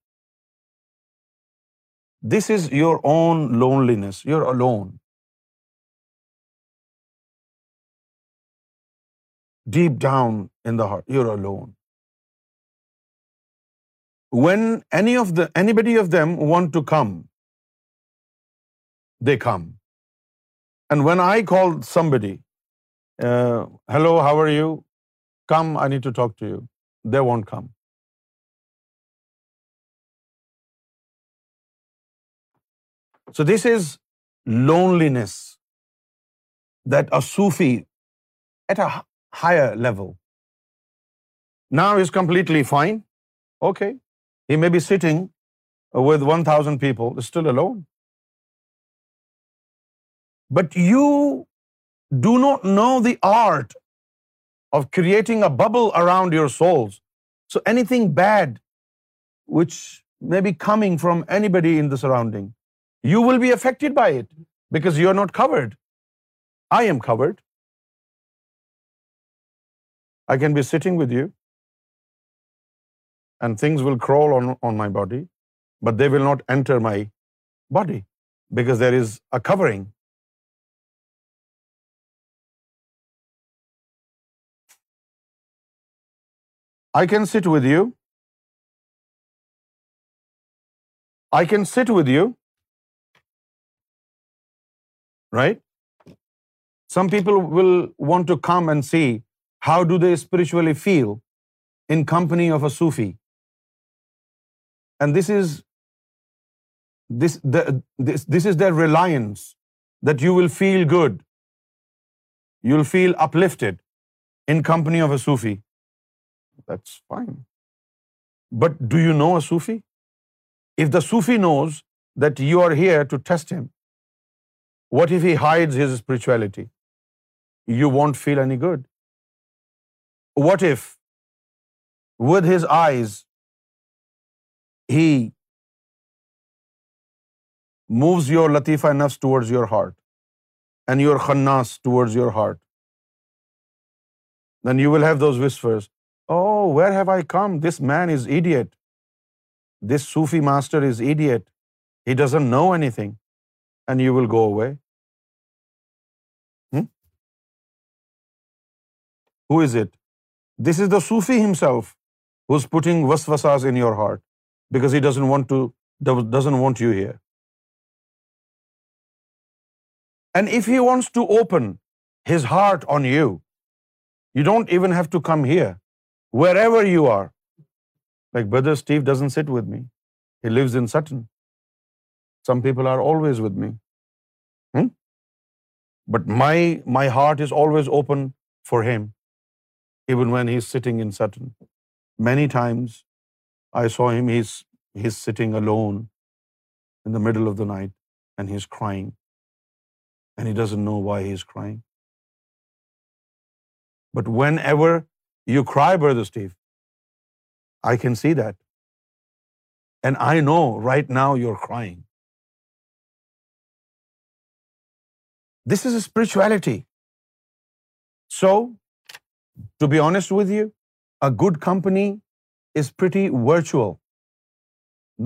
[SPEAKER 1] This is your own loneliness. You're alone. deep down in the heart, you're alone. When anybody of them want to come, they come. And when I call somebody, uh, hello, how are you? Come, I need to talk to you. They won't come. So this is loneliness that a Sufi, at a higher level. Now he's completely fine. Okay. He may be sitting with 1,000 people, still alone. But you do not know the art of creating a bubble around your souls. So anything bad which may be coming from anybody in the surrounding, you will be affected by it because you are not covered. I am covered. I can be sitting with you and things will crawl on my body, but they will not enter my body because there is a covering. I can sit with you. I can sit with you, right? Some people will want to come and see how do they spiritually feel in company of a Sufi? And this is their reliance, that you will feel good, you'll feel uplifted in company of a Sufi. That's fine. But do you know a Sufi? If the Sufi knows that you are here to test him, what if he hides his spirituality? You won't feel any good. What if with his eyes he moves your لطیفہ نفس towards your heart and your خناس towards your heart then you will have those whispers oh where have I come this man is idiot this Sufi master is idiot he doesn't know anything and you will go away who is it This is the Sufi himself who's putting waswasas in your heart because he doesn't want you here. And if he wants to open his heart on you, you don't even have to come here. Wherever you are. Like Brother Steve doesn't sit with me. He lives in Sutton. Some people are always with me. Hmm? But my heart is always open for him even when he's sitting in Sutton. Many times I saw him, he's sitting alone in the middle of the night and he's crying. And he doesn't know why he's crying. But whenever you cry, Brother Steve, I can see that. And I know right now you're crying. This is a spirituality. So to be honest with you, a good company is pretty virtual,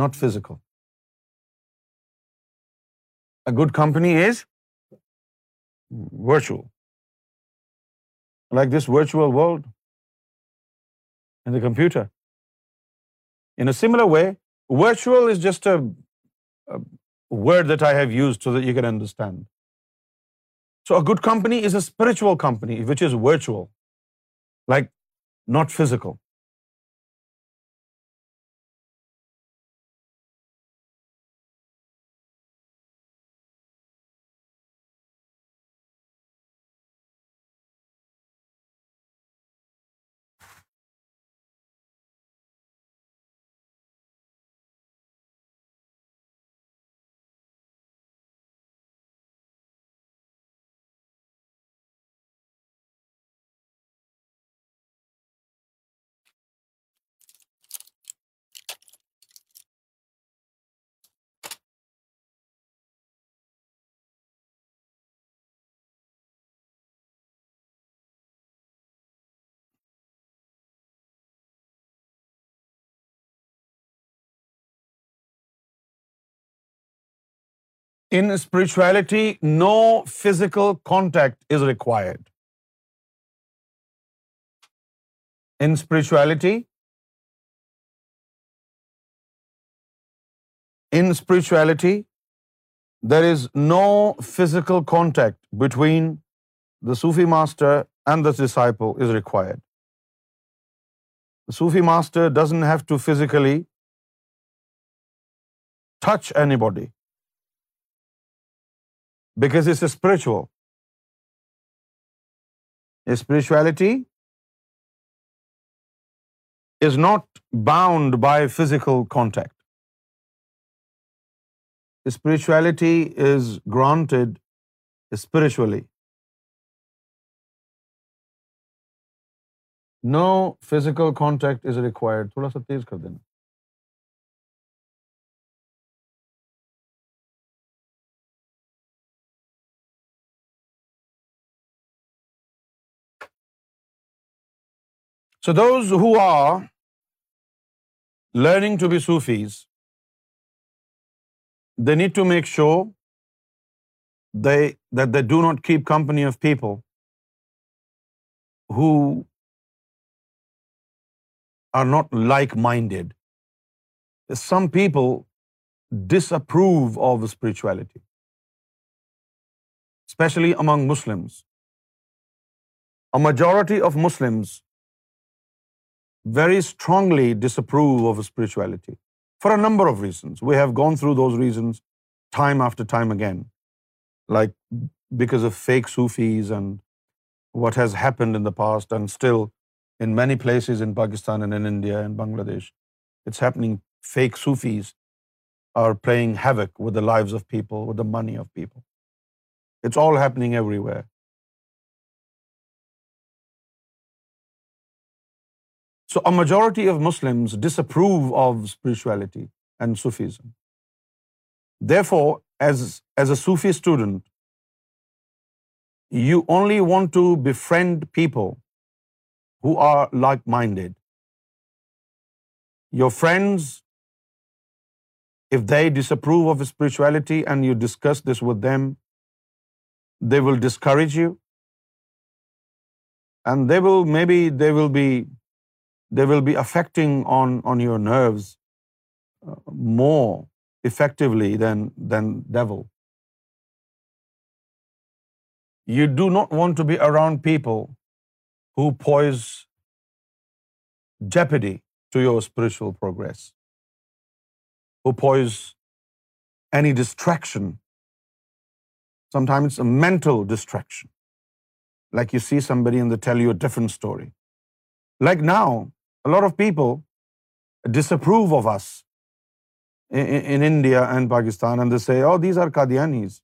[SPEAKER 1] not physical. A good company is virtual. Like this virtual world and the computer. In a similar way, virtual is just a word that I have used so that you can understand. So a good company is a spiritual company, which is virtual. Like not physical In spirituality, no physical contact is required. In spirituality, there is no physical contact between the Sufi master and the disciple is required. The Sufi master doesn't have to physically touch anybody. Because it's spiritu spirituality is not bound by physical contact spirituality is granted spiritually no physical contact is required تھوڑا سا تیز کر دینا So those who are learning to be Sufis, they need to make sure that they do not keep company of people who are not like-minded. Some people disapprove of spirituality, especially among Muslims. A majority of Muslims very strongly disapprove of spirituality for a number of reasons. We have gone through those reasons time after time again, like because of fake Sufis and what has happened in the past, and still in many places in Pakistan and in India and Bangladesh, it's happening. Fake Sufis are playing havoc with the lives of people, with the money of people. It's all happening everywhere. So a majority of Muslims disapprove of spirituality and Sufism. Therefore, as a Sufi student, you only want to befriend people who are like-minded. Your friends, if they disapprove of spirituality and you discuss this with them, they will discourage you, and they will be they will be affecting on your nerves uh, more effectively than devil. You do not want to be around people who pose jeopardy to your spiritual progress, who pose any distraction. Sometimes it's a mental distraction. Like you see somebody and they tell you a different story. Like now, a lot of people disapprove of us in India and Pakistan, and they say, oh, these are Qadianis.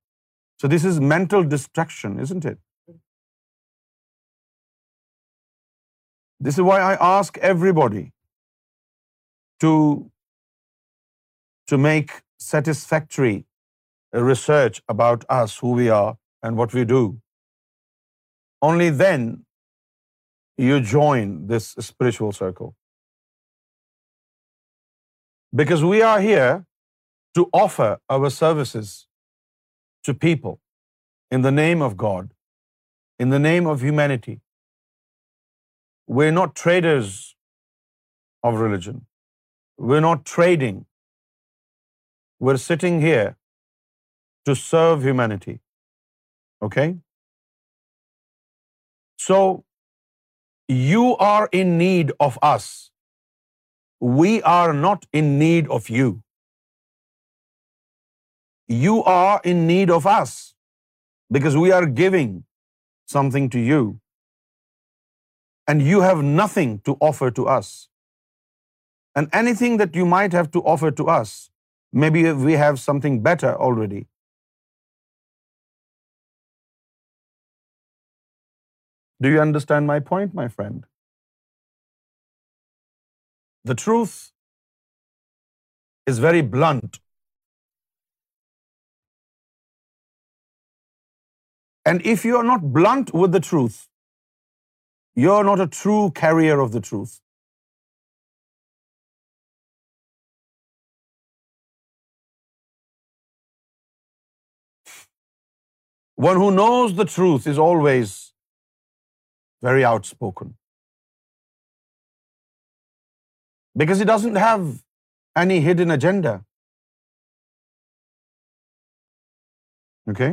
[SPEAKER 1] So this is mental distraction, isn't it? This is why I ask everybody to make satisfactory research about us, who we are and what we do. Only then you join this spiritual circle. Because we are here to offer our services to people in the name of God, in the name of humanity. We're not traders of religion. We're not trading. We're sitting here to serve humanity. Okay? So you are in need of us. We are not in need of you. You are in need of us because we are giving something to you, and you have nothing to offer to us. And anything that you might have to offer to us, maybe we have something better already, Do you understand my point, my friend? The truth is very blunt. And if you are not blunt with the truth, you are not a true carrier of the truth. One who knows the truth is always very outspoken. Because he doesn't have any hidden agenda. Okay?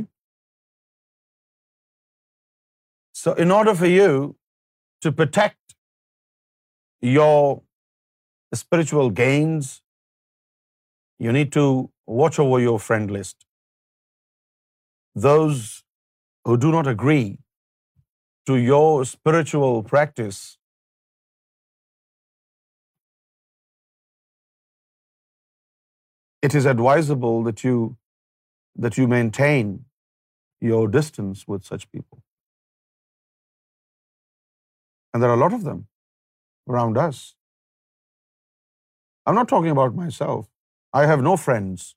[SPEAKER 1] So in order for you to protect your spiritual gains, you need to watch over your friend list. Those who do not agree to your spiritual practice, it is advisable that you maintain your distance with such people. And there are a lot of them around us. I'm not talking about myself. I have no friends.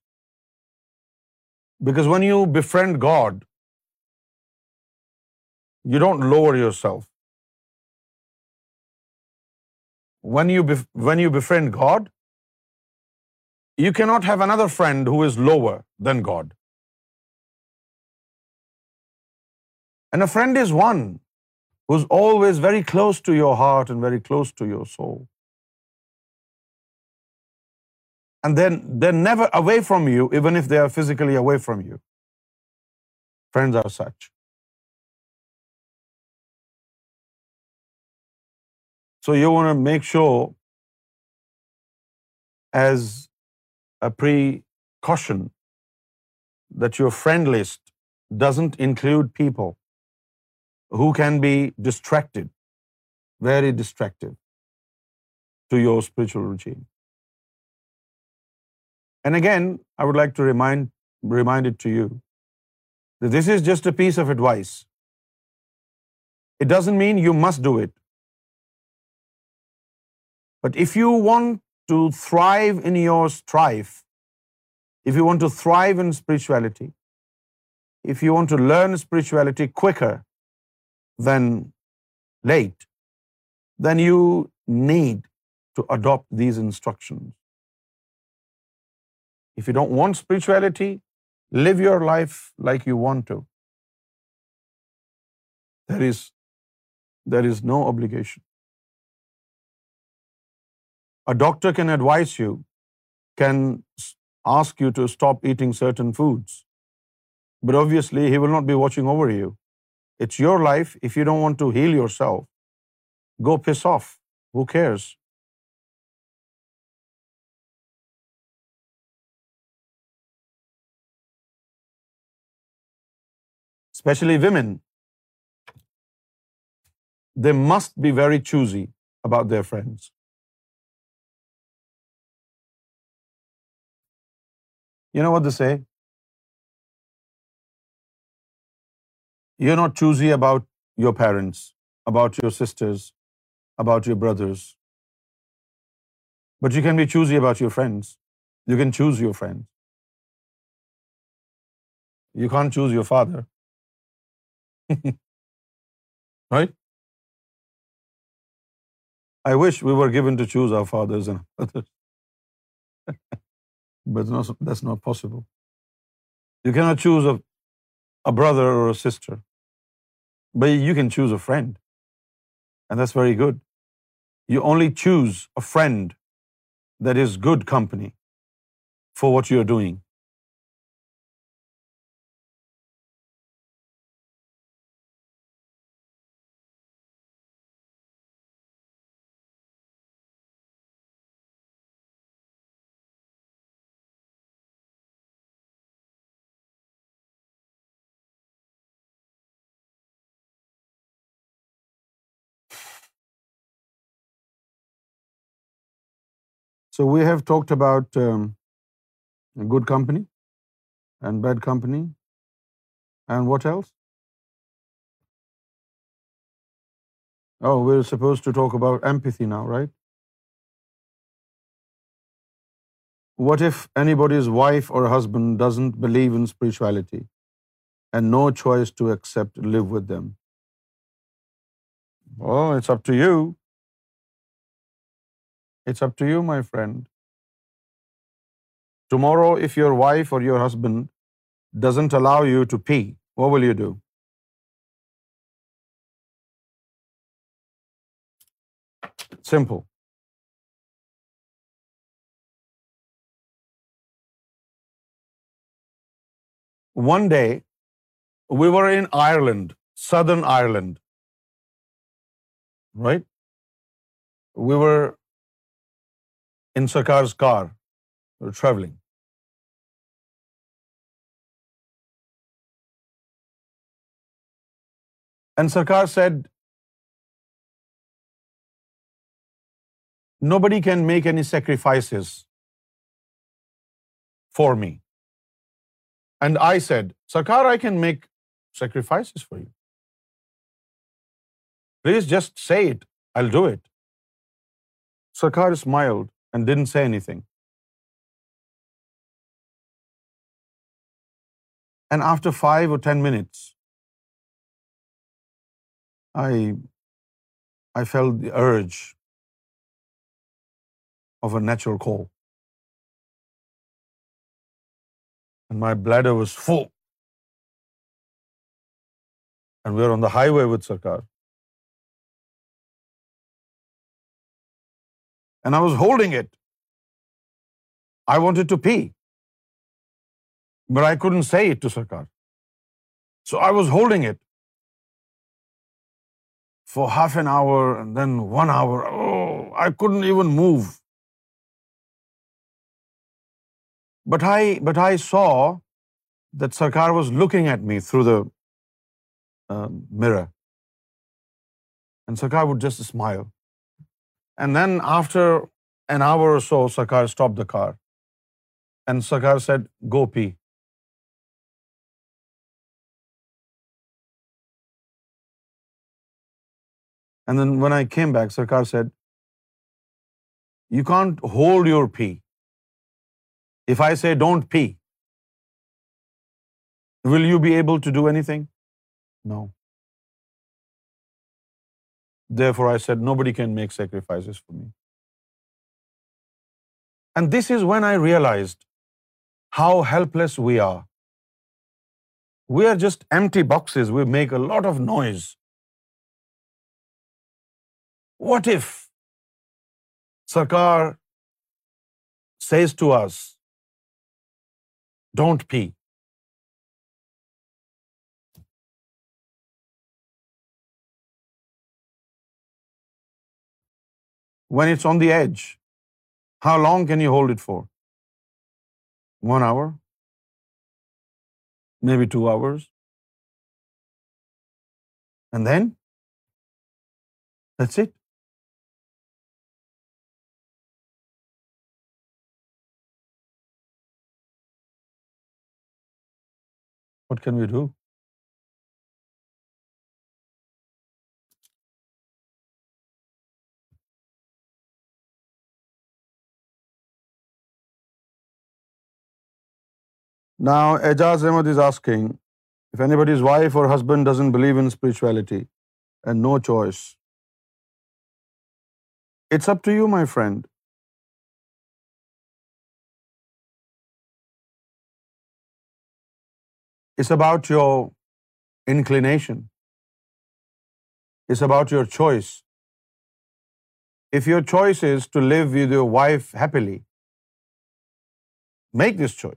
[SPEAKER 1] Because when you befriend God, you don't lower yourself. When you befriend God, you cannot have another friend who is lower than God. And a friend is one who's always very close to your heart and very close to your soul. And then they're never away from you, even if they are physically away from you. Friends are such. So you want to make sure, as a precaution, that your friend list doesn't include people who can be distracted, very distractive to your spiritual routine. And again, I would like to remind it to you that this is just a piece of advice. It doesn't mean you must do it. But if you want to thrive in your strife, if you want to thrive in spirituality, if you want to learn spirituality quicker than late, then you need to adopt these instructions. If you don't want spirituality, live your life like you want to. There is no obligation. A doctor can advise you, can ask you to stop eating certain foods. But obviously, he will not be watching over you. It's your life. If you don't want to heal yourself, go piss off. Who cares? Especially women. They must be very choosy about their friends. You know what they say? You're not choosy about your parents, about your sisters, about your brothers. But you can be choosy about your friends. You can choose your friends. You can't choose your father. [laughs] Right? I wish we were given to choose our fathers and [laughs] mothers. [laughs] But that's not possible. You cannot choose a brother or a sister. But you can choose a friend. And that's very good. You only choose a friend that is good company for what you're doing. So we have talked about um, good company and bad company, and what else? Oh, we're supposed to talk about empathy now, right? What if anybody's wife or husband doesn't believe in spirituality and no choice to accept, live with them? Oh, it's up to you. It's up to you, my friend. Tomorrow, if your wife or your husband doesn't allow you to pee, what will you do? Simple. One day, we were in Ireland, Southern Ireland, right? We were in Sarkar car travelling and سرکار said nobody can make any sacrifice for me and I said سرکار I can make sacrifice for you please just see it I do it سرکار smiled and didn't say anything. And after 5 or 10 minutes, I felt the urge of a natural call. And my bladder was full. And we were on the highway with Sarkar. and I was holding it. I wanted to pee, but I couldn't say it to Sarkar. So I was holding it for half an hour and then 1 hour. Oh, I couldn't even move. But I saw that Sarkar was looking at me through the uh, mirror. And Sarkar would just smile. And then after an hour or so, Sarkar stopped the car. And Sarkar said, "Go pee." And then when I came back, Sarkar said, "You can't hold your pee. If I say don't pee, will you be able to do anything?" No. Therefore, I said, nobody can make sacrifices for me. And this is when I realized how helpless we are. We are just empty boxes. We make a lot of noise. What if Sarkar says to us, don't pee? when it's on the edge, how long can you hold it for? 1 hour? Maybe 2 hours? And then? That's it. What can we do? Now, Ejaz Ahmed is asking, if anybody's wife or husband doesn't believe in spirituality and no choice, it's up to you, my friend. It's about your inclination. It's about your choice. If your choice is to live with your wife happily, make this choice.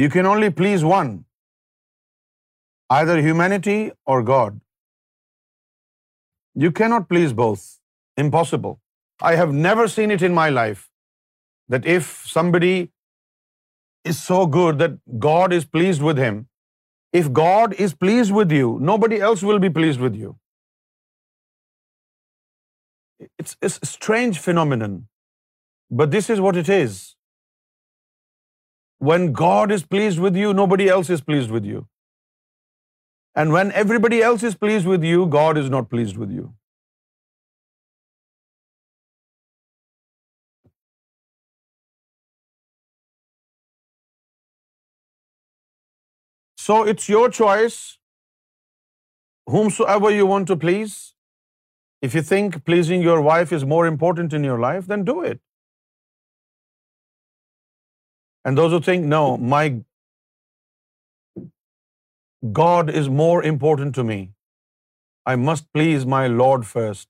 [SPEAKER 1] You can only please one, either humanity or God. You cannot please both. Impossible. I have never seen it in my life that if somebody is so good that God is pleased with him, if God is pleased with you, nobody else will be pleased with you. It's a strange phenomenon, but this is what it is. When God is pleased with you, nobody else is pleased with you. And when everybody else is pleased with you, God is not pleased with you. So it's your choice, whomsoever you want to please. If you think pleasing your wife is more important in your life, then do it. And those who think, no, my God is more important to me, I must please my Lord first.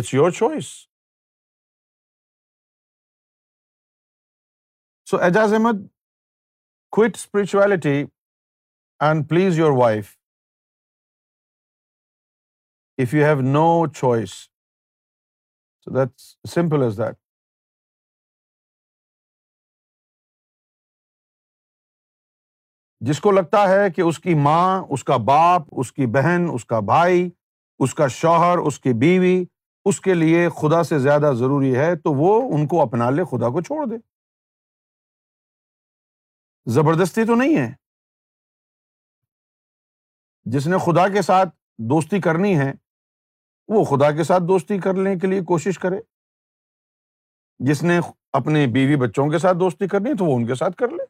[SPEAKER 1] It's your choice. So Ajaz Ahmed, quit spirituality and please your wife if you have no choice. So that's simple as that. جس کو لگتا ہے کہ اس کی ماں اس کا باپ اس کی بہن اس کا بھائی اس کا شوہر اس کی بیوی اس کے لیے خدا سے زیادہ ضروری ہے تو وہ ان کو اپنا لے خدا کو چھوڑ دے زبردستی تو نہیں ہے جس نے خدا کے ساتھ دوستی کرنی ہے وہ خدا کے ساتھ دوستی کرنے کے لیے کوشش کرے جس نے اپنے بیوی بچوں کے ساتھ دوستی کرنی تو وہ ان کے ساتھ کر لے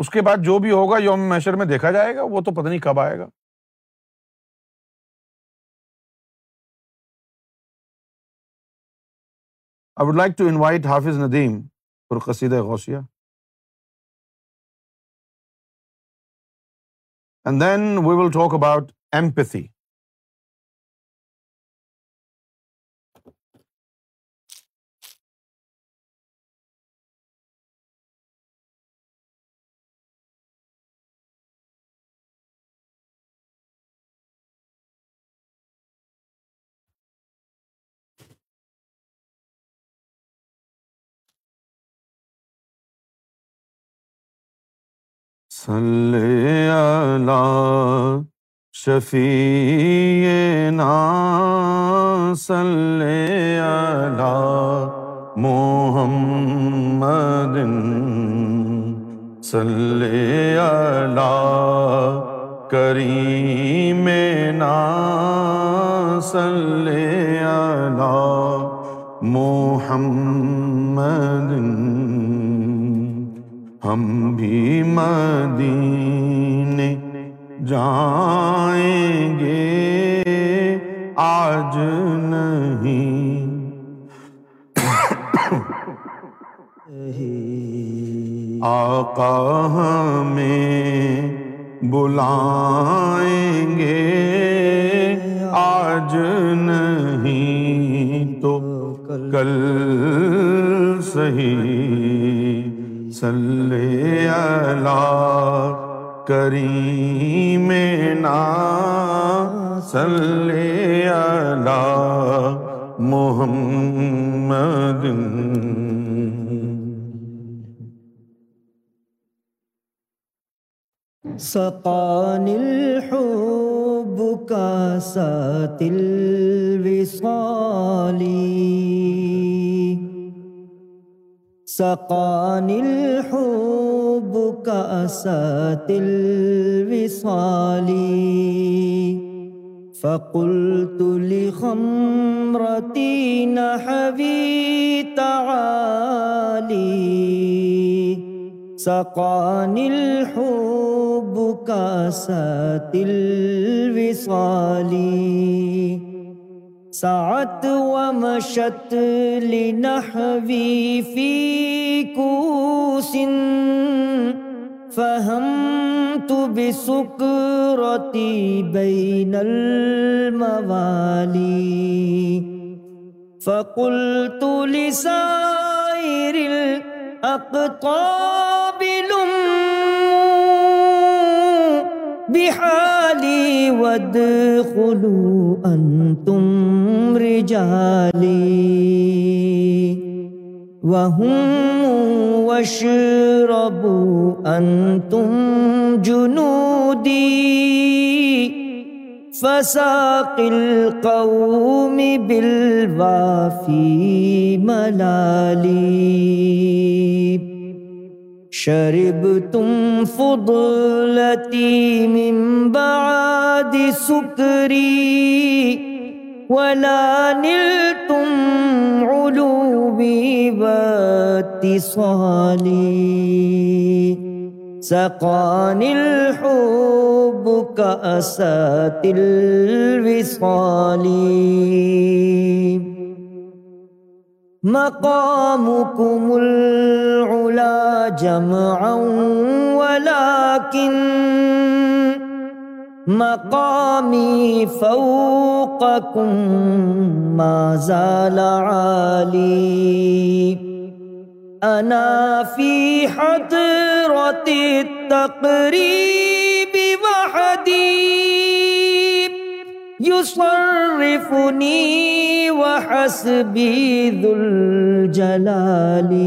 [SPEAKER 1] اس کے بعد جو بھی ہوگا یوم محشر میں دیکھا جائے گا وہ تو پتہ نہیں کب آئے گا I would like to invite Hafiz Nadeem اور قصید غوثیہ and then we will talk about empathy صلی اللہ شفیع نا صلی اللہ محمد صلی اللہ کریم نا صلی سلے مدن ہم بھی مدینے جائیں گے آج نہیں آقا ہمیں بلائیں گے آج نہیں تو کل صحیح صلی اللہ کریم نا صلی اللہ محمد سقان الحب کا بکا ستی سقان الحب كأس الوصال
[SPEAKER 2] فقلت لخمرتي نحوي تعالي سقان الحب كأس الوصال فقلت سعت ومشت لنحوی فی کوس فهمت بسکرتی بین الموالی فقلت لسائر الاقطاب لم بحالی و ادخلو انتم رجالی وهم واشربو انتم جنودی فساق القوم بالوافی ملالی شرب تم فضلتی من بعد سکری ولا نلتم علوبی بات صالی سقان الحب کا اسات الوصالی مقامكم العلا جمعا ولكن مقامي فوقكم ما زال عالي أنا في حضرة التقريب وحدي یصرفنی وحسبی ذو الجلالی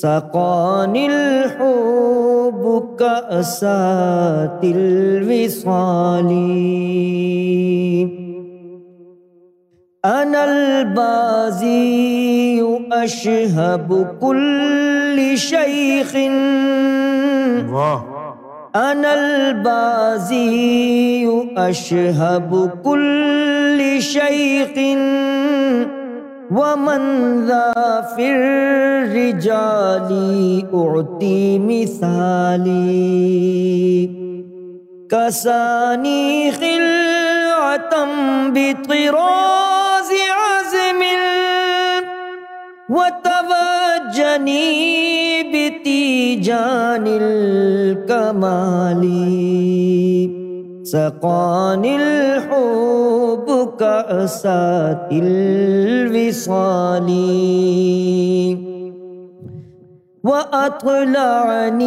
[SPEAKER 2] سقان الحب کأسات الوصالی انا البازی اشہب کل شیخ واہ wow. انل بازی اشحب کل ومن و فی الرجالی اوتی مثالی کسانی خلعتم بطراز و تب جنی جان کمالی سقان الحب نیل ہو بک سیل ویسوالی سر اتلانی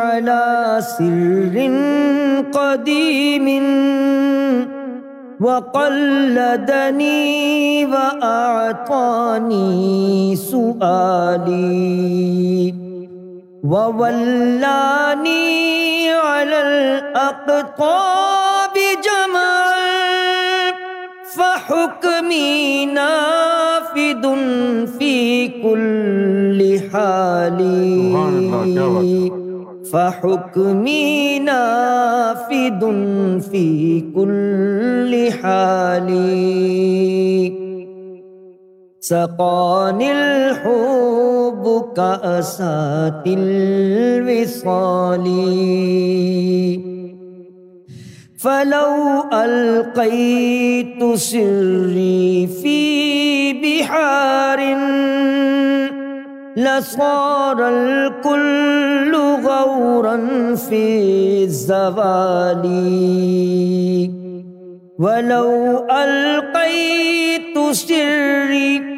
[SPEAKER 2] الاصل قدیمی و وولانی علی الاقطاب فحکمی نافد فی کل حالی فحکمی نافد فی کل حالی سقان الحور ربک اساتل وصالی فلو القیت سری فی بحار لصار الكل غورا فی الزوالی ولو القیت سری فی بحار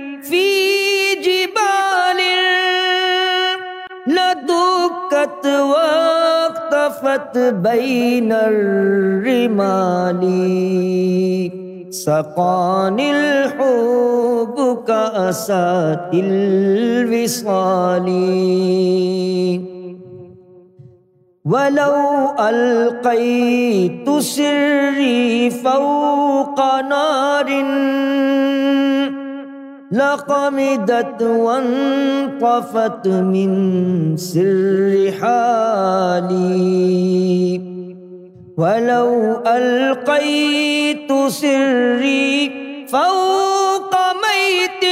[SPEAKER 2] وقت واقتفت بین الرمالی سقان الحب کا اسات الوصالی ولو القيت سري فوق نار لقمدت وانقفت من سر حالي ولو ألقيت سري فوق ميت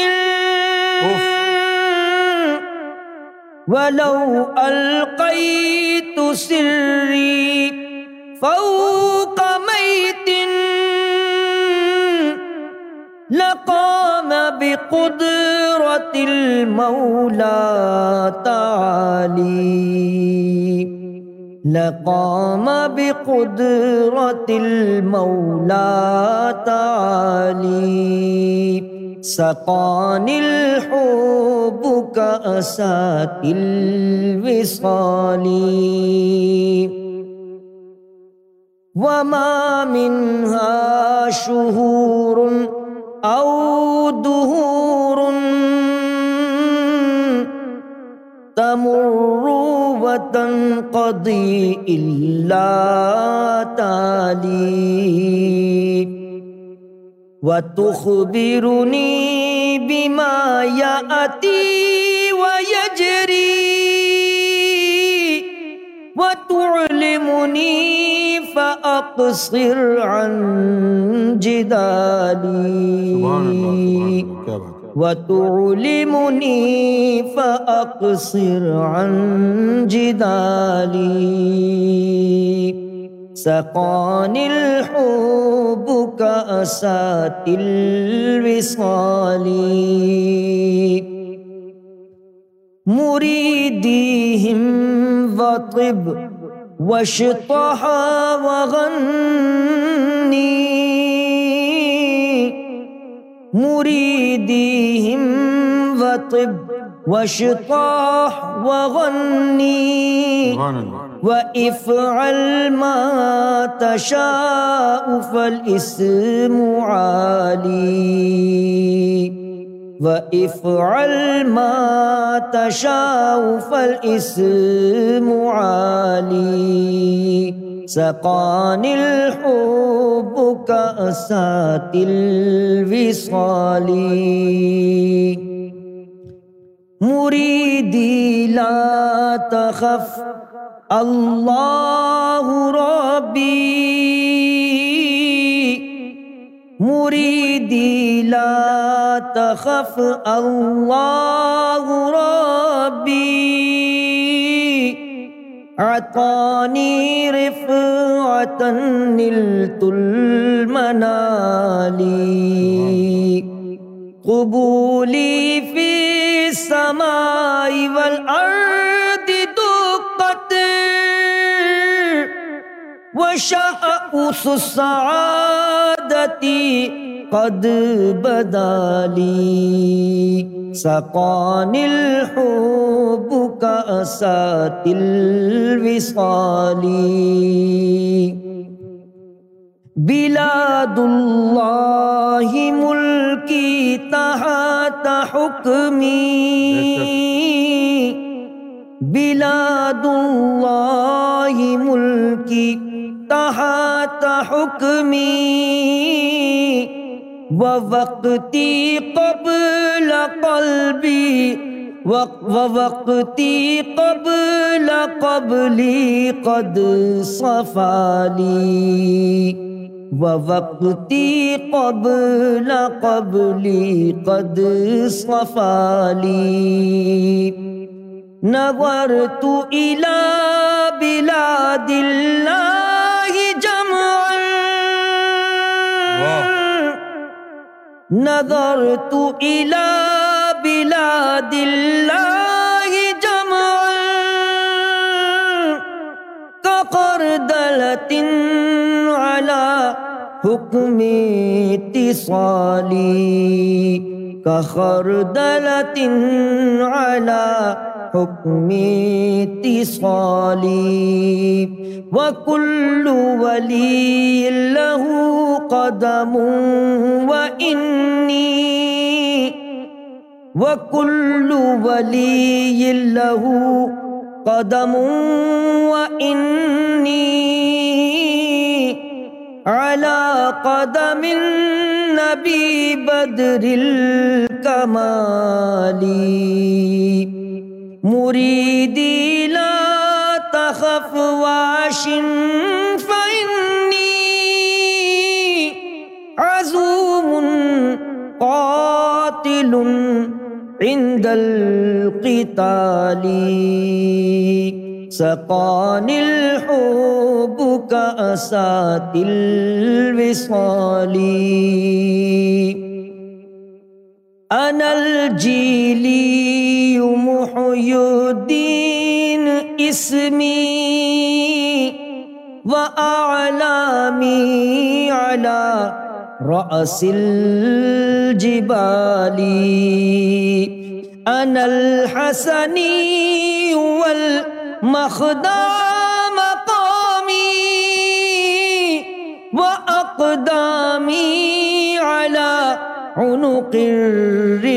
[SPEAKER 2] ولو ألقيت سري فوق ميت لقمدت بقدرت المولا تعالی لقام بقدرت المولا تعالی سقان الحب كأسات الوصال وما منها شهور او دہور تمر وطن قدی اللہ تالی و بما یا اتی و تدعوني فأقصر عن جدالی وتعلمني فأقصر عن جدالي سقان الحب كأسات الوصال مريديهم وطب وشطح وغ مری وطب وشطح غنی وافعل ما تشاء فالاسم افل تَشَاءُ فَالْإِسْمُ عَالِي سَقَانِ الْحُبُّ كَأْسَاتِ الْوِصَالِ مُرِيدِي لَا تَخَفْ اللَّهُ رَبِّي مریدی لا تخف اللہ ربی عطانی رفعتا نلت المنالی قبولی فی السماء والارض دقت وشاء اس السعادة پد بدالی سکان ہو بک سلس والی بلاد اللہ ملکی تحت حکمی بلاد اللہ ملکی حکمی وقتی قبل قلبی وقتی قبل قبلی قد صفالی وقتی قبل قبلی قد صفالی نو علا بلاد اللہ نظر تو تلا بلا دلا جمع کخر دلت والا حکم تیس والی کہر دلتی میتی سالی وکولی قدموں عنی وکلولی وکل ولی له قدم النبي بدر الكمالي مریدی لا تخف واشن مری عزوم قاتل عند القتال سقان الحب كأسات الوصال أنا الجيلي روحی دین اسمی و اعلامی علا رأس الجبالی انا الحسنی والمخدام مقامی و اقدامی علا عنق الرجالی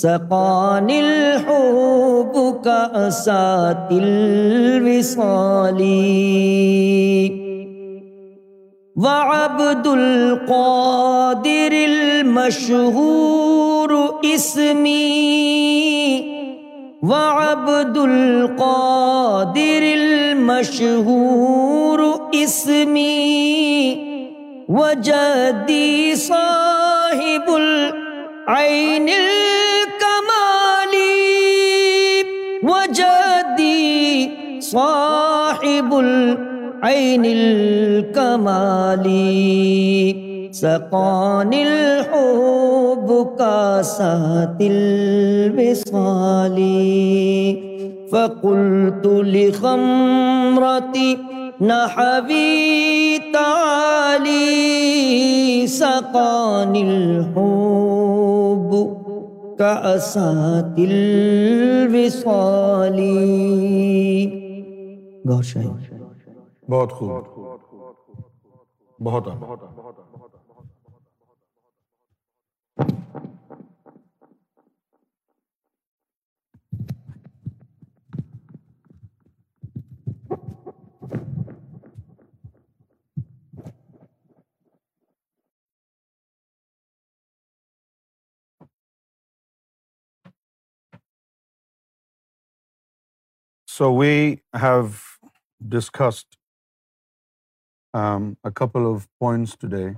[SPEAKER 2] سقان ہو بکا سات و وعبد القادر المشہور مشہور اسمی و القادر المشہور مشہور اسمی و جدی العین اینل جدی صاحب العین الکمالی سقان الحب کا سات الوصالی فقلت لخمرتی نحوی تعالی تالی الحب اثاتل والی گوشائی
[SPEAKER 3] بہت خوب بہت بہت So we have discussed um, a couple of points today.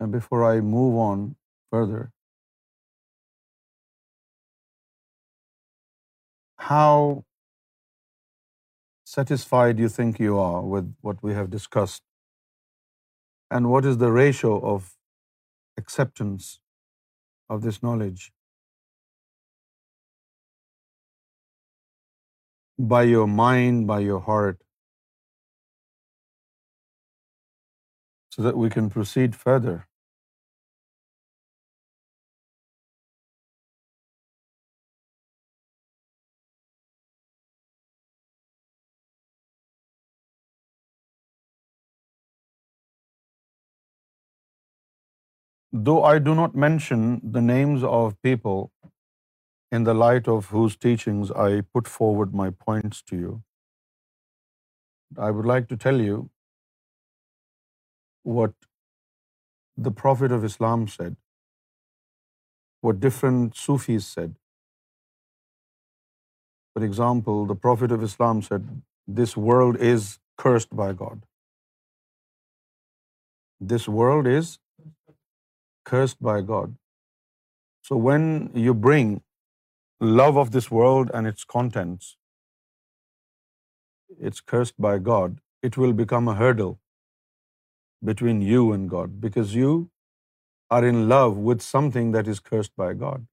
[SPEAKER 3] And before I move on further, how satisfied do you think you are with what we have discussed? And what is the ratio of acceptance of this knowledge by your mind, by your heart, so that we can proceed further. Though I do not mention the names of people in the light of whose teachings I put forward my points to you. I would like to tell you what the Prophet of Islam said, what different Sufis said. For example, the Prophet of Islam said, this world is cursed by God. This world is cursed by God. So when you bring love of this world and its contents it's cursed by God it will become a hurdle between you and God because you are in love with something that is by God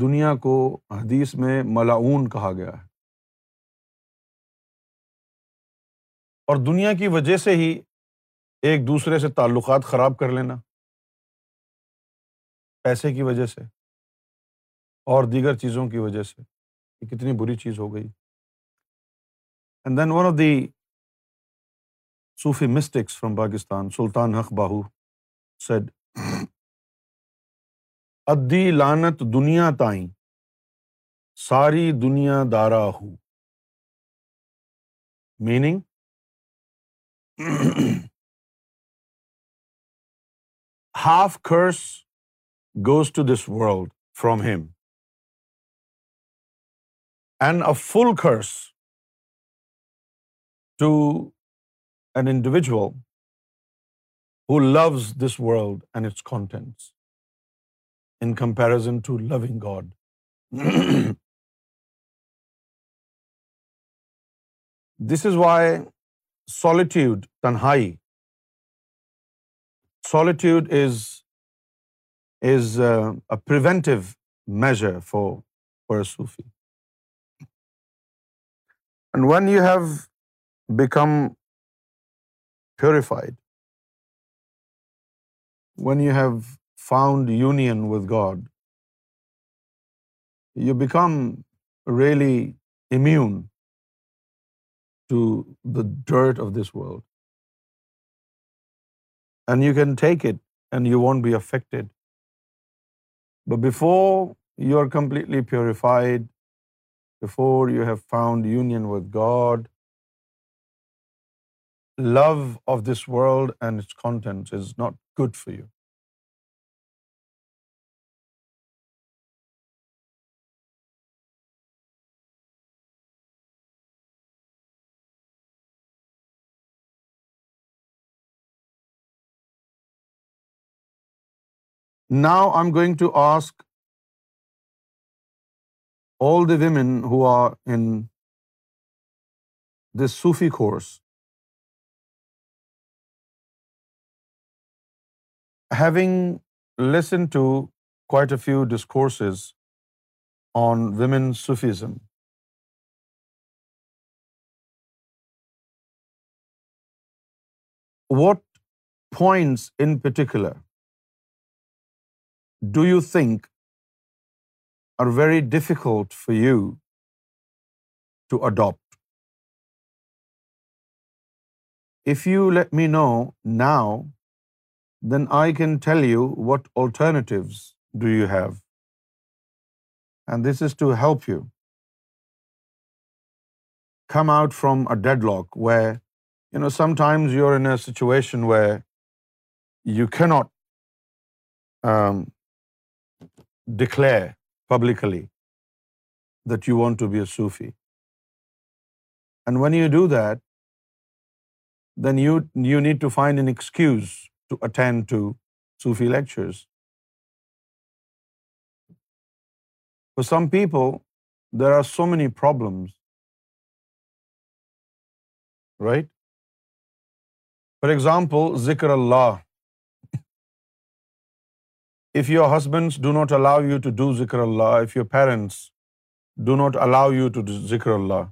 [SPEAKER 3] دنیا کو حدیث میں ملاؤن کہا گیا ہے اور دنیا کی وجہ سے ہی ایک دوسرے سے تعلقات خراب کر لینا پیسے کی وجہ سے اور دیگر چیزوں کی وجہ سے یہ کتنی بری چیز ہو گئی and then one of the Sufi mystics from Pakistan Sultan Haq Bahu sad ادی لانت دنیا تائیں ساری دنیا دارا ہو meaning half Chris goes to this world from him. And a full curse to an individual who loves this world and its contents in comparison to loving God. [clears throat] This is why solitude, tanhai, solitude is is uh, a preventive measure for a Sufi. And when you have become purified, when you have found union with God, you become really immune to the dirt of this world. And you can take it and you won't be affected but before you are completely purified, before you have found union with God, love of this world and its contents is not good for you. Now I'm going to ask all the women who are in this Sufi course, having listened to quite a few discourses on women Sufism, what points in particular do you think are very difficult for you to adopt? If you let me know now, then I can tell you what alternatives do you have. And this is to help you come out from a deadlock where, sometimes you're in a situation where you cannot um, declare publicly that you want to be a Sufi and when you do that then you you need to find an excuse to attend to Sufi lectures some people there are so many problems right for example ذکر اللہ if your husbands do not allow you to do ذکر اللہ if your parents do not allow you to ذکر اللہ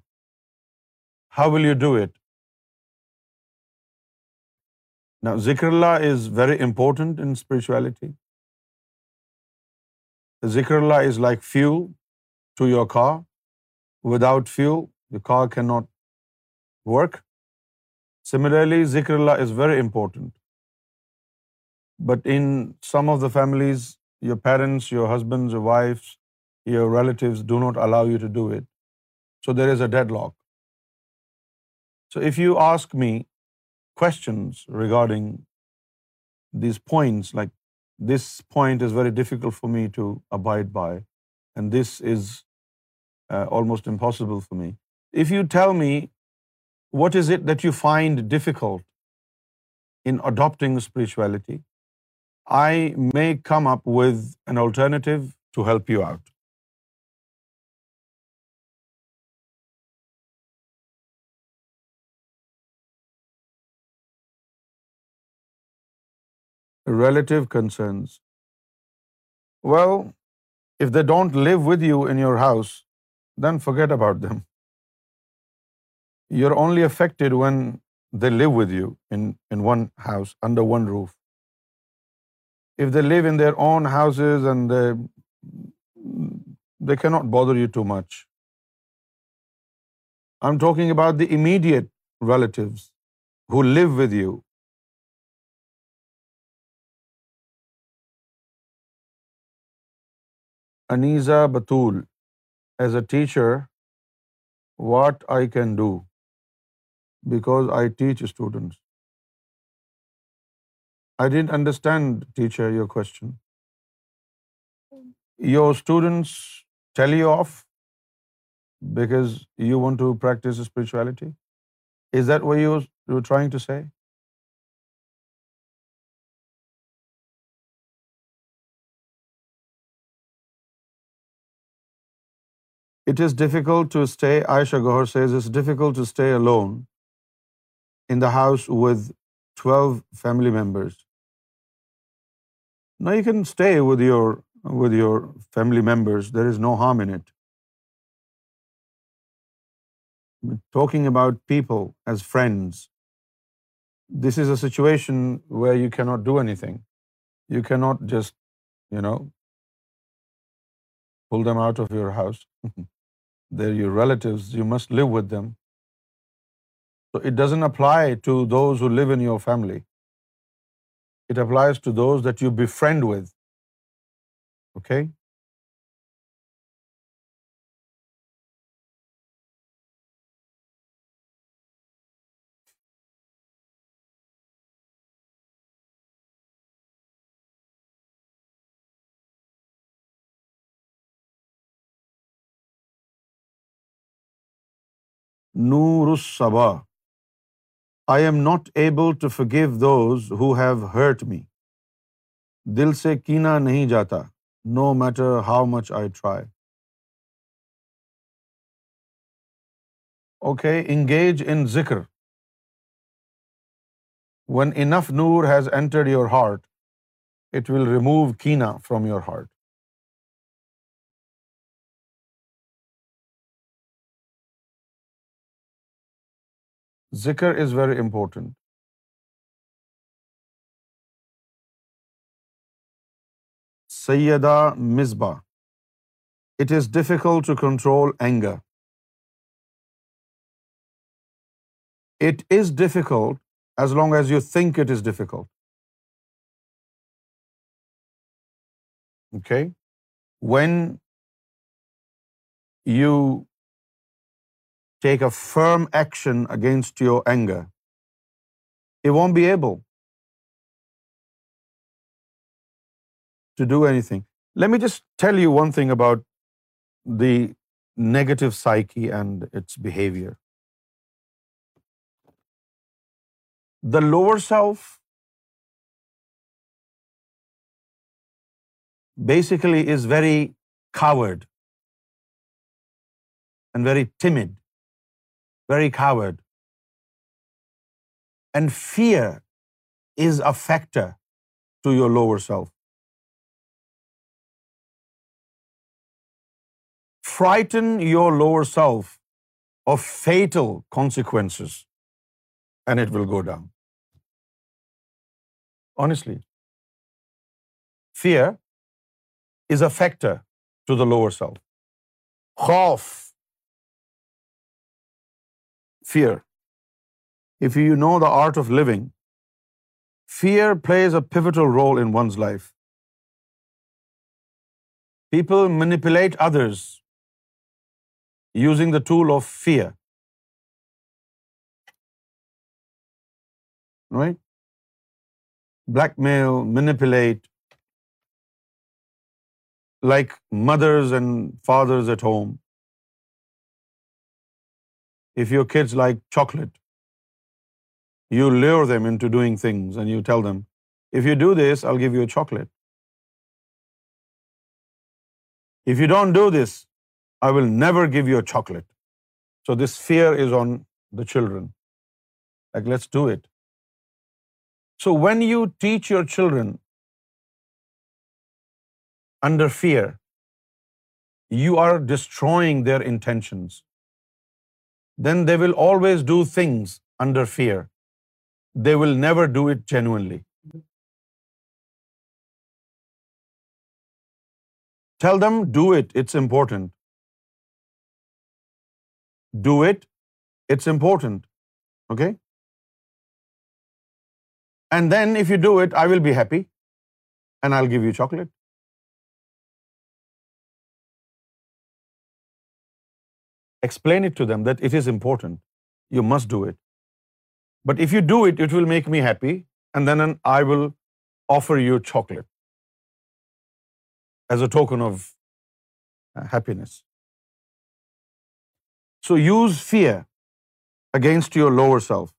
[SPEAKER 3] how will you do it ذکر اللہ is very important in spirituality ذکر اللہ is like fuel to your with without fuel car cannot work similarly ذکر اللہ is very important But in some of the families, your parents, your husbands, your wives, your relatives do not allow you to do it. So there is a deadlock. So if you ask me questions regarding these points, like this point is very difficult for me to abide by, and this is uh, almost impossible for me. If you tell me, what is it that you find difficult in adopting spirituality? I may come up with an alternative to help you out. Relative concerns. Well, if they don't live with you in your house, then forget about them. You're only affected when they live with you in one house, under one roof if they live in their own houses and they cannot bother you too much. I'm talking about the immediate relatives who live with you. Aniza Batul, as a teacher, what I can do, because I teach students. I didn't understand, teacher, your question. Hmm. Your students tell you off because you want to practice spirituality? Is that what you were trying to say? It is difficult to stay, Aisha Gohar says, it's difficult to stay alone in the house with 12 family members. Now you can stay with your family members. There is no harm in it. Talking about people as friends, this is a situation where you cannot do anything. You cannot just, pull them out of your house. [laughs] They're your relatives. You must live with them. So it doesn't apply to those who live in your family. It applies to those that you be friend with okay Noor Ussabah I am not able to for those who have hurt me دل سے کینا نہیں جاتا no matter how much I try okay engage in ذکر when enough نور has entered your heart it will remove کینا from your heart ذکر is very important Syeda Misbah it is difficult to control anger it is difficult as long as you think it is difficult okay when you take a firm action against your anger. It won't be able to do anything. Let me just tell you one thing about the negative psyche and its behavior. The lower self basically is very coward and very timid very coward. And fear is a factor to your lower self. Frighten your lower self of fatal consequences, and it will go down. Honestly, fear is a factor to the lower self. Khawf fear. If you know the art of living, fear plays a pivotal role in one's life. People manipulate others using the tool of fear. Right? Blackmail, manipulate, like mothers and fathers at home. If your kids like chocolate, you lure them into doing things and you tell them, if you do this, I'll give you a chocolate. If you don't do this, I will never give you a chocolate. So this fear is on the children. Like, let's do it. So when you teach your children under fear, you are destroying their intentions then they will always do things under fear. They will never do it genuinely. Tell them, do it, it's important. Do it, it's important. Okay? And then if you do it, I will be happy and I'll give you chocolate. Explain it to them that it is important. You must do it. But if you do it, it will make me happy, and then I will offer you chocolate as a token of uh, happiness. So use fear against your lower self.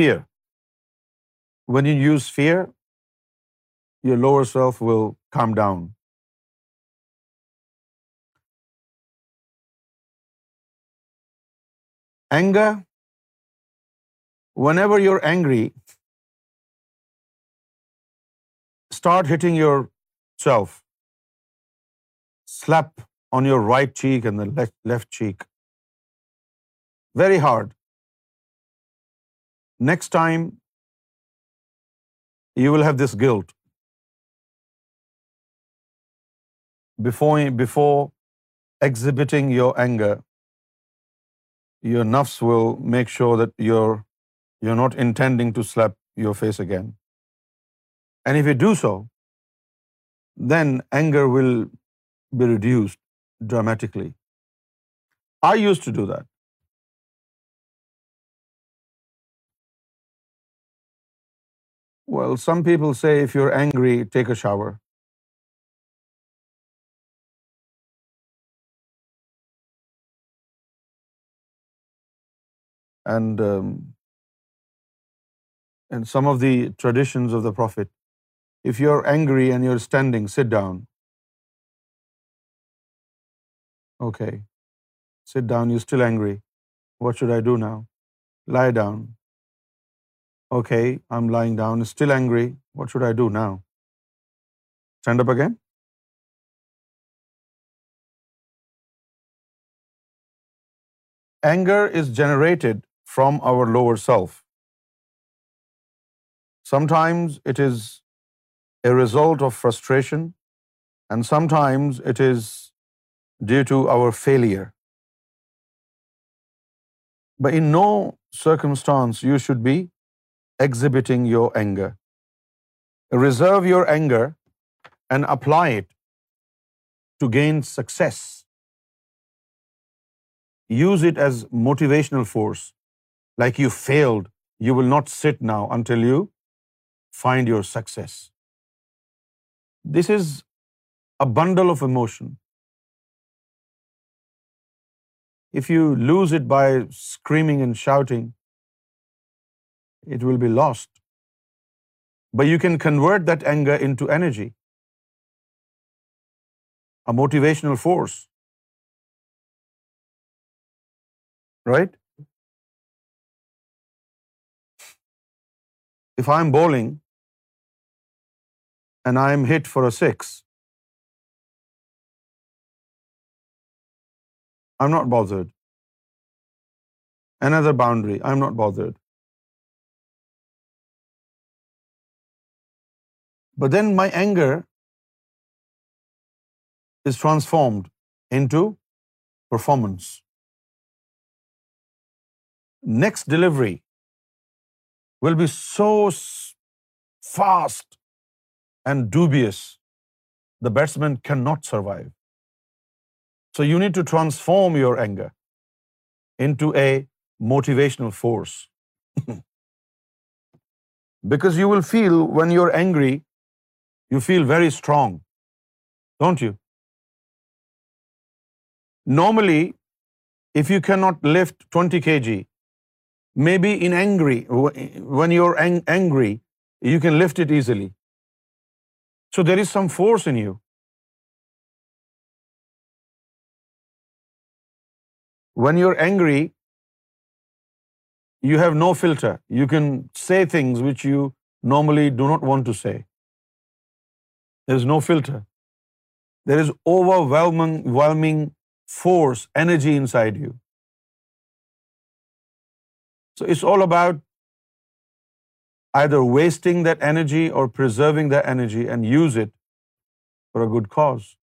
[SPEAKER 3] Fear. When you use fear, your lower self will calm down. Anger, whenever you're angry, start hitting yourself. Slap on your right cheek and the left cheek. Very hard. Next time, you will have this guilt. Before exhibiting your anger, your nafs will make sure that you're not intending to slap your face again. And if you do so, then anger will be reduced dramatically. I used to do that. Well, some people say if you're angry, take a shower. Um, and some of the traditions of the Prophet. If you're angry and you're standing, sit down. Okay. Sit down, you're still angry. What should I do now? Lie down. Okay, I'm lying down, still angry. What should I do now? Stand up again? Anger is generated from our lower self. Sometimes it is a result of frustration, and sometimes it is due to our failure. But in no circumstance you should be exhibiting your anger. Reserve your anger and apply it to gain success. Use it as motivational force like you failed, you will not sit now until you find your success. This is a bundle of emotion. If you lose it by screaming and shouting, it will be lost. But you can convert that anger into energy, a motivational force. Right? If I am bowling and I am hit for a 6, I'm not bothered. Another boundary, I'm not bothered. But then my anger is transformed into performance. Next delivery will be so fast and dubious, the batsman cannot survive. So you need to transform your anger into a motivational force. [laughs] Because you will feel, when you're angry, you feel very strong, don't you? Normally, if you cannot lift 20 kg, Maybe when you're angry, you can lift it easily. So there is some force in you. When you're angry, you have no filter. You can say things which you normally do not want to say. There is no filter. There is overwhelming force, energy inside you. So it's all about either wasting that energy or preserving that energy and use it for a good cause.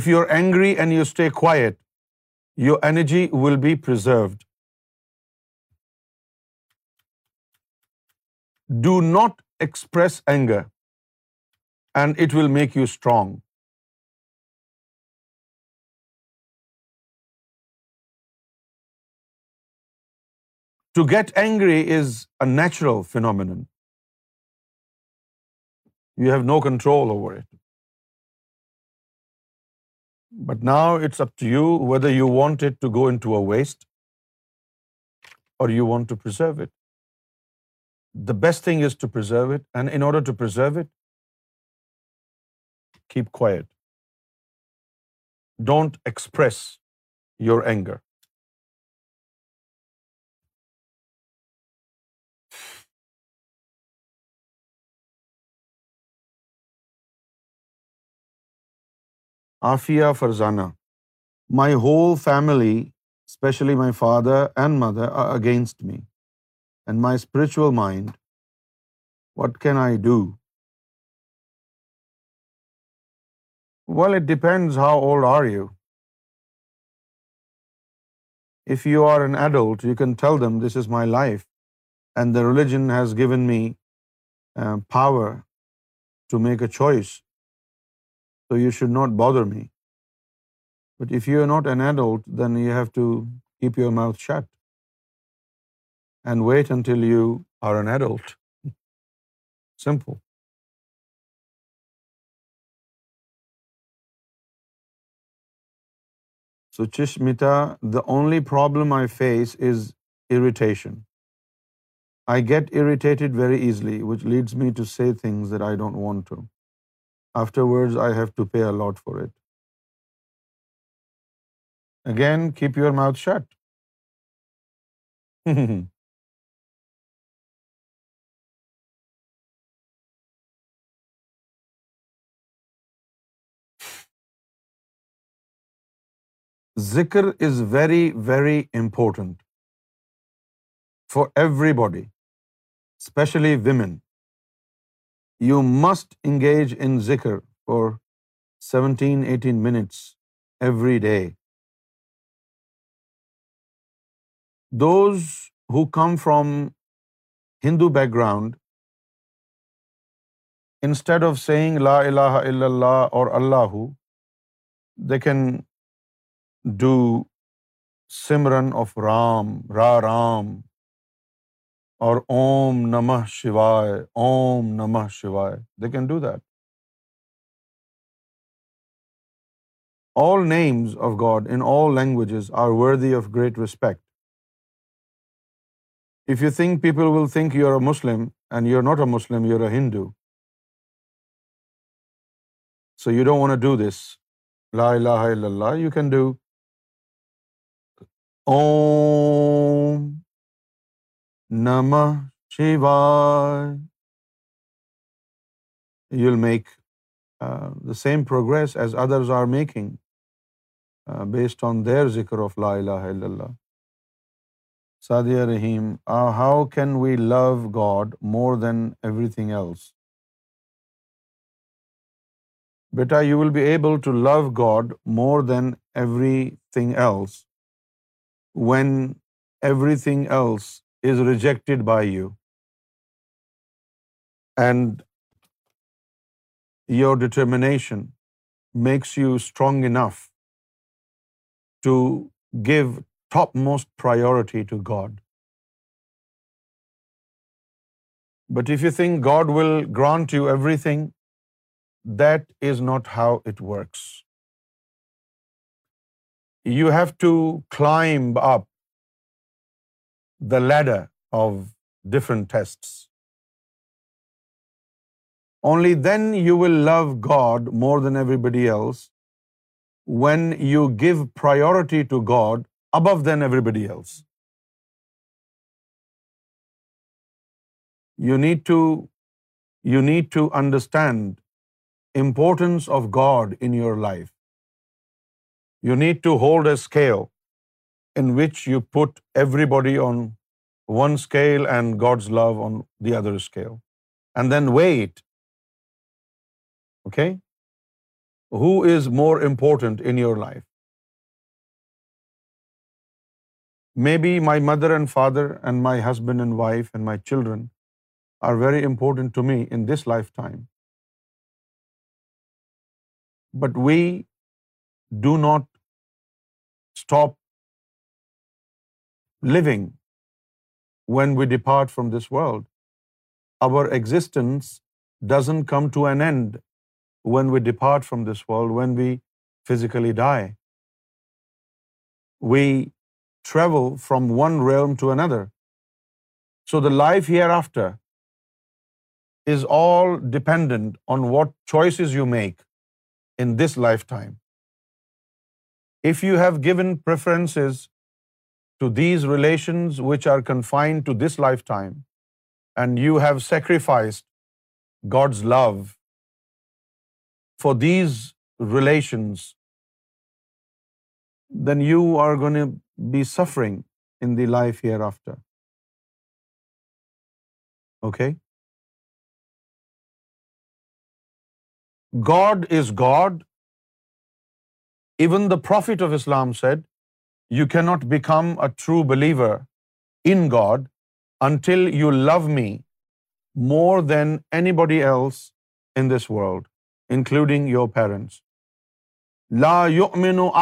[SPEAKER 3] If you're angry and you stay quiet, your energy will be preserved. Do not express anger, and it will make you strong. To get angry is a natural phenomenon. You have no control over it. But now it's up to you whether you want it to go into a waste or you want to preserve it. The best thing is to preserve it, and in order to preserve it, keep quiet. Don't express your anger. Afia Farzana. My whole family, especially my father and mother, are against me. And my spiritual mind, what can I do? Well, it depends how old are you. If you are an adult, you can tell them this is my life and the religion has given me uh, power to make a choice so you should not bother me. But if you are not an adult, then you have to keep your mouth shut and wait until you are an adult. [laughs] Simple. So Chishmita, the only problem I face is irritation. I get irritated very easily, which leads me to say things that I don't want to. Afterwards, I have to pay a lot for it. Again, keep your mouth shut. [laughs] Zikr is very, very important for everybody, especially women. You must engage in ذکر for seventeen eighteen minutes every day those who come from Hindu background instead of saying لا اللہ اور اللہ they can do simran of Ram را رام اور Om Namah شوائے Om Namah شوائے they can do that all names of God in all languages are worthy of great respect if you think people will think you are a Muslim and you are not a Muslim you are a Hindu so you don't want do this لا الہ الا اللہ you can do Om نمک progress as others are making based on their ذکر of لا سعدیہ رحیم how can we love God more than everything else بیٹا you will be able to love God more than everything else when everything else is rejected by you, and your determination makes you strong enough to give topmost priority to God. But if you think God will grant you everything, that is not how it works. You have to climb up the ladder of different tests. Only then you will love God more than everybody else, when you give priority to God above than everybody else. You need to understand importance of God in your life. You need to hold a scale in which you put everybody on one scale and God's love on the other scale, and then weigh it. Okay? Who is more important in your life? Maybe my mother and father and my husband and wife and my children are very important to me in this lifetime. But we do not stop living when we depart from this world. Our existence doesn't come to an end when we depart from this world, when we physically die. We travel from one realm to another. So the life hereafter is all dependent on what choices you make in this lifetime. If you have given preferences to these relations which are confined to this lifetime, and you have sacrificed God's love for these relations, then you are going to be suffering in the life hereafter. Okay? God is God. Even the Prophet of Islam said, you can not become a true believer in God until you love me more than anybody else in this world including your parents لا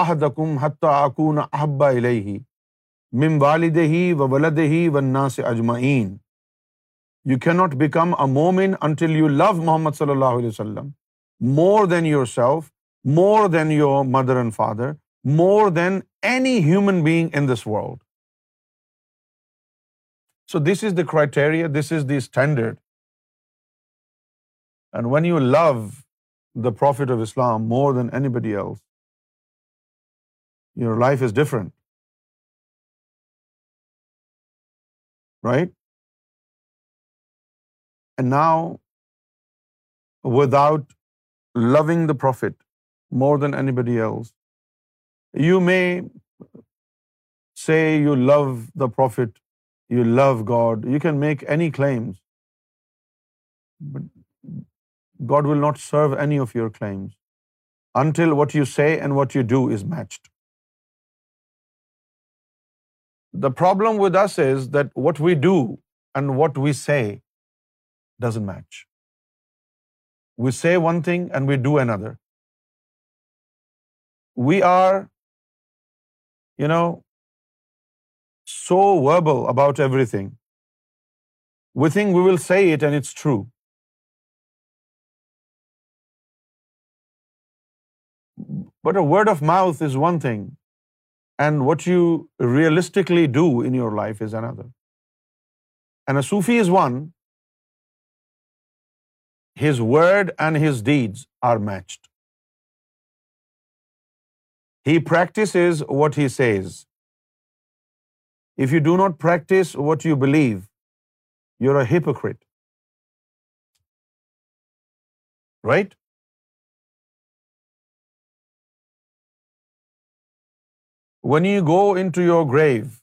[SPEAKER 3] احدکم حتی اکون احب الیہ من والدہ و ولدہ و الناس اجمعین you can not become a مومن انٹل یو لو محمد صلی اللہ علیہ وسلم more than yourself more than your mother and father more than any human being in this world. So this is the criteria, this is the standard. And when you love the Prophet of Islam more than anybody else, your life is different. Right? And now, without loving the Prophet more than anybody else, you may say you love the Prophet, you love God, you can make any claims, but God will not serve any of your claims until what you say and what you do is matched. The problem with us is that what we do and what we say doesn't match. We say one thing and we do another. We are so verbal about everything. We think we will say it and it's true. But a word of mouth is one thing, and what you realistically do in your life is another. And a Sufi is one. His word and his deeds are matched. He practices what he says. If you do not practice what you believe, you're a hypocrite. Right? When you go into your grave,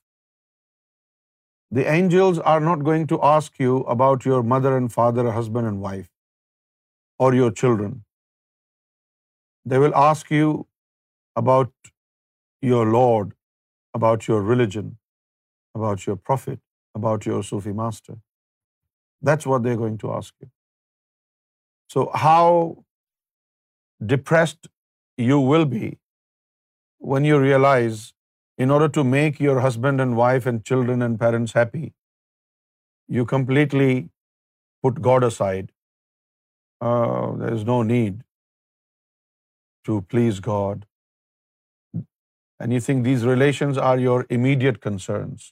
[SPEAKER 3] the angels are not going to ask you about your mother and father, husband and wife, or your children. They will ask you about your Lord, about your religion, about your prophet, about your Sufi master. That's what they're going to ask you. So how depressed you will be when you realize, in order to make your husband and wife and children and parents happy, you completely put God aside. Uh, there is no need to please God and you think these relations are your immediate concerns.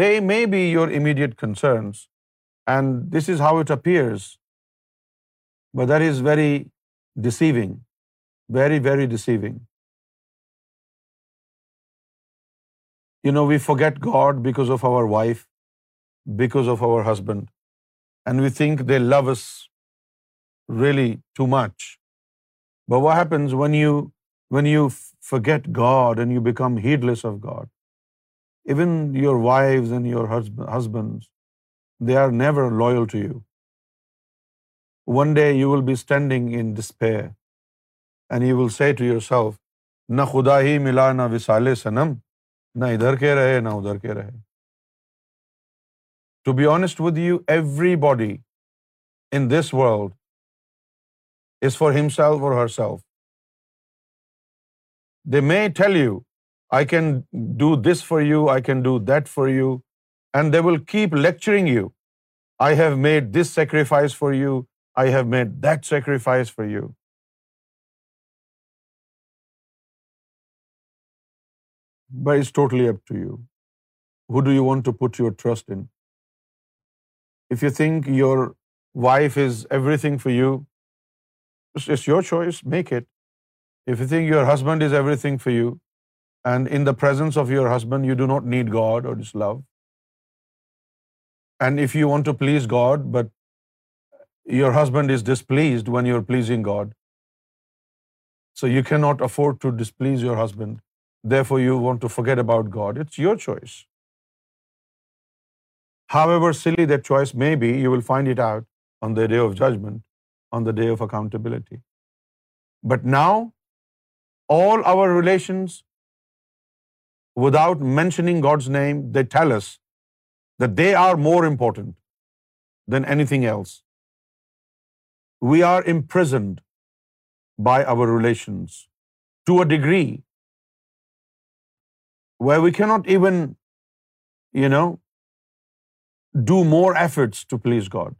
[SPEAKER 3] They may be your immediate concerns, and this is how it appears, but that is very deceiving, very, very deceiving. You know, we forget God because of our wife, because of our husband, and we think they love us really too much. But what happens when you forget God and you become had less of God even your wife and your husband they are never loyal to you one day you will be standing in this pay and you will see to yourself نہ خدا ہی ملا نہ وسالے صنم نہ ادھر کے رہے نہ ادھر کے رہے to be honest with you everybody in this world is for himself اور herself They may tell you, I can do this for you, I can do that for you, and they will keep lecturing you. I have made this sacrifice for you, I have made that sacrifice for you. But it's totally up to you. Who do you want to put your trust in? If you think your wife is everything for you, it's your choice, make it. If you think your husband is everything for you, and in the presence of your husband, you do not need God or His love. And if you want to please God, but your husband is displeased when you're pleasing God, so you cannot afford to displease your husband. Therefore, you want to forget about God. It's your choice. However silly that choice may be, you will find it out on the day of judgment, on the day of accountability. But now, all our relations, without mentioning God's name, they tell us that they are more important than anything else. We are imprisoned by our relations to a degree where we cannot even, do more efforts to please God.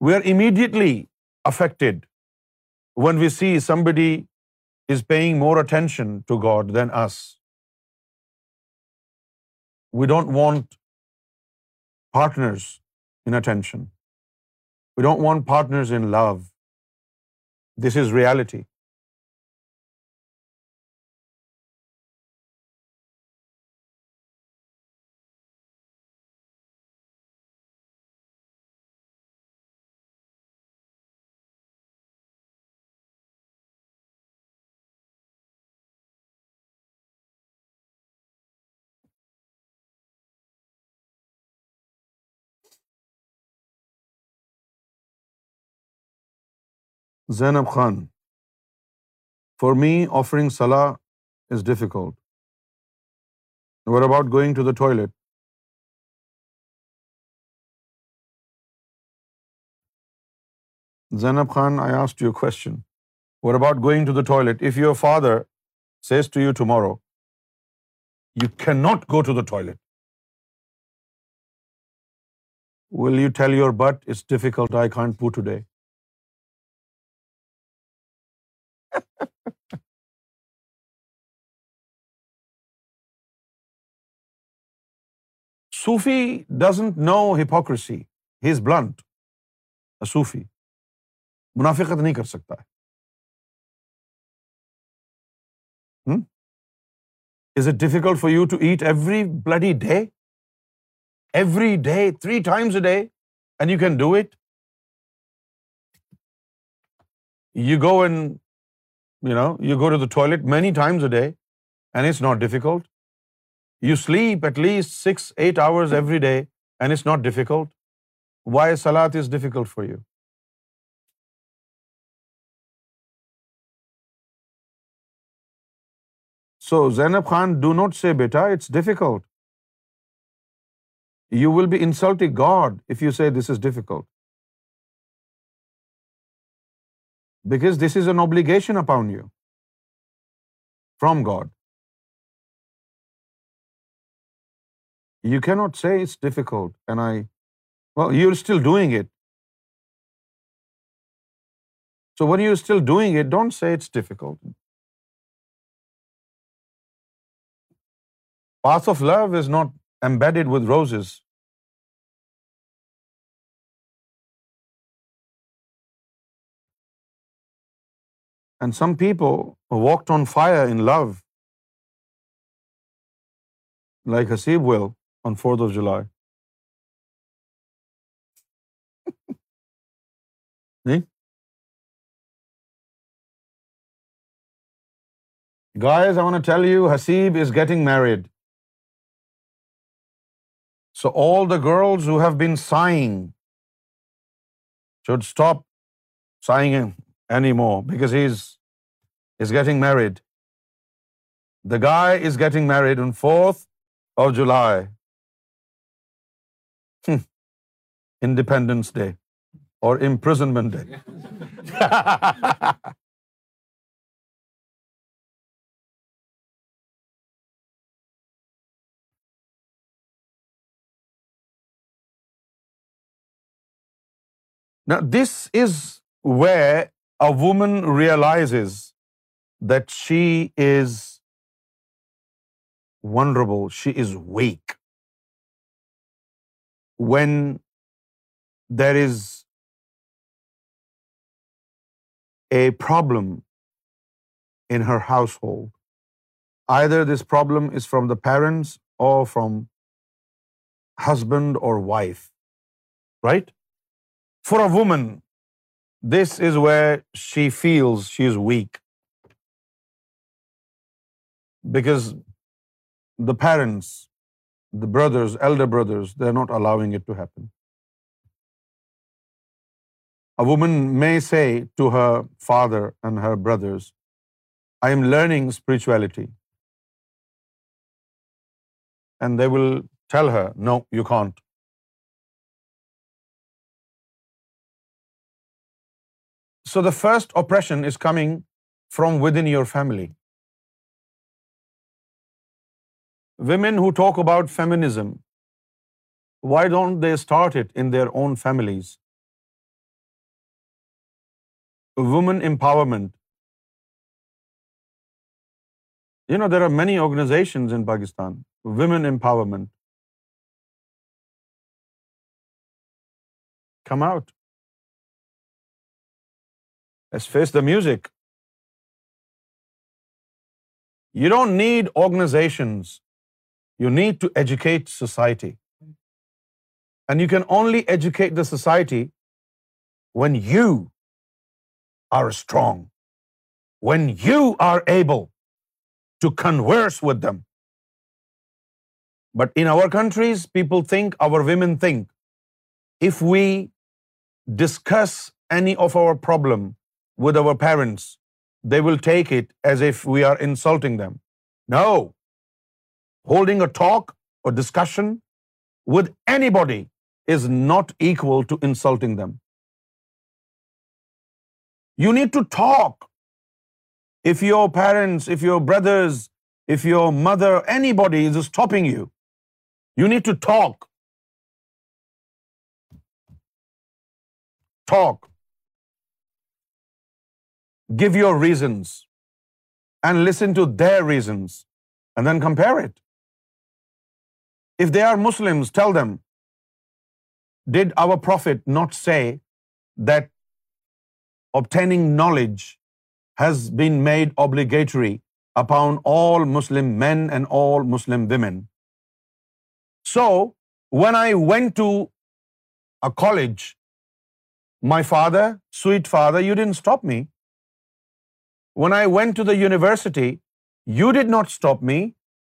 [SPEAKER 3] We are immediately affected when we see somebody is paying more attention to God than us, we don't want partners in attention. We don't want partners in love. This is reality. Zainab Khan for me offering صلاح is difficult where about going to the toilet Zainab Khan I آسٹ you question Veer about going to the toilet if your father says to you tomorrow you can not go to the toilet will you ٹھل your but it's difficult I can't poo today Sufi doesn't know hypocrisy he is blunt Sufi منافقت نہیں کر سکتا ہے is it difficult for you to eat every bloody day every day three times a day and you can do it you go and you know you go to the toilet many times a day and is not difficult You sleep at least 6-8 hours every day and it's not difficult. Why salat is difficult for you? So Zainab Khan, do not say, beta, it's difficult. You will be insulting God if you say this is difficult. Because this is an obligation upon you from God. You cannot say it's difficult. And well, you're still doing it. So when you're still doing it, don't say it's difficult. Path of love is not embedded with roses. And some people walked on fire in love, like Hasib will on 4th of July. See? [laughs] Guys, I want to tell you, Haseeb is getting married. So all the girls who have been sighing should stop sighing anymore, because he's getting married. The guy is getting married on 4th of July. Independence day or imprisonment day this is way a woman realise that she is vulnerable she is weak when there is a problem in her household. Either this problem is from the parents or from husband or wife, right? For a woman, this is where she feels she is weak, because the parents the brothers, elder brothers, they're not allowing it to happen. A woman may say to her father and her brothers, I am learning spirituality. And they will tell her, no, you can't. So the first oppression is coming from within your family. Women who talk about feminism, why don't they start it in their own families? Women empowerment. You know, there are many organizations in Pakistan. Women empowerment. Come out. Let's face the music. You don't need organizations you need to educate society. And you can only educate the society when you are strong, when you are able to converse with them. But in our countries, people think, our women think, if we discuss any of our problem with our parents, they will take it as if we are insulting them. No, holding a talk or discussion with anybody is not equal to insulting them. You need to talk. If your parents, if your brothers, if your mother, anybody is stopping you, you need to talk. Talk. Give your reasons and listen to their reasons and then compare it. If they are Muslims, tell them, did our Prophet not say that obtaining knowledge has been made obligatory upon all Muslim men and all Muslim women? So, when I went to a college, my father, sweet father, you didn't stop me. When I went to the university, you did not stop me.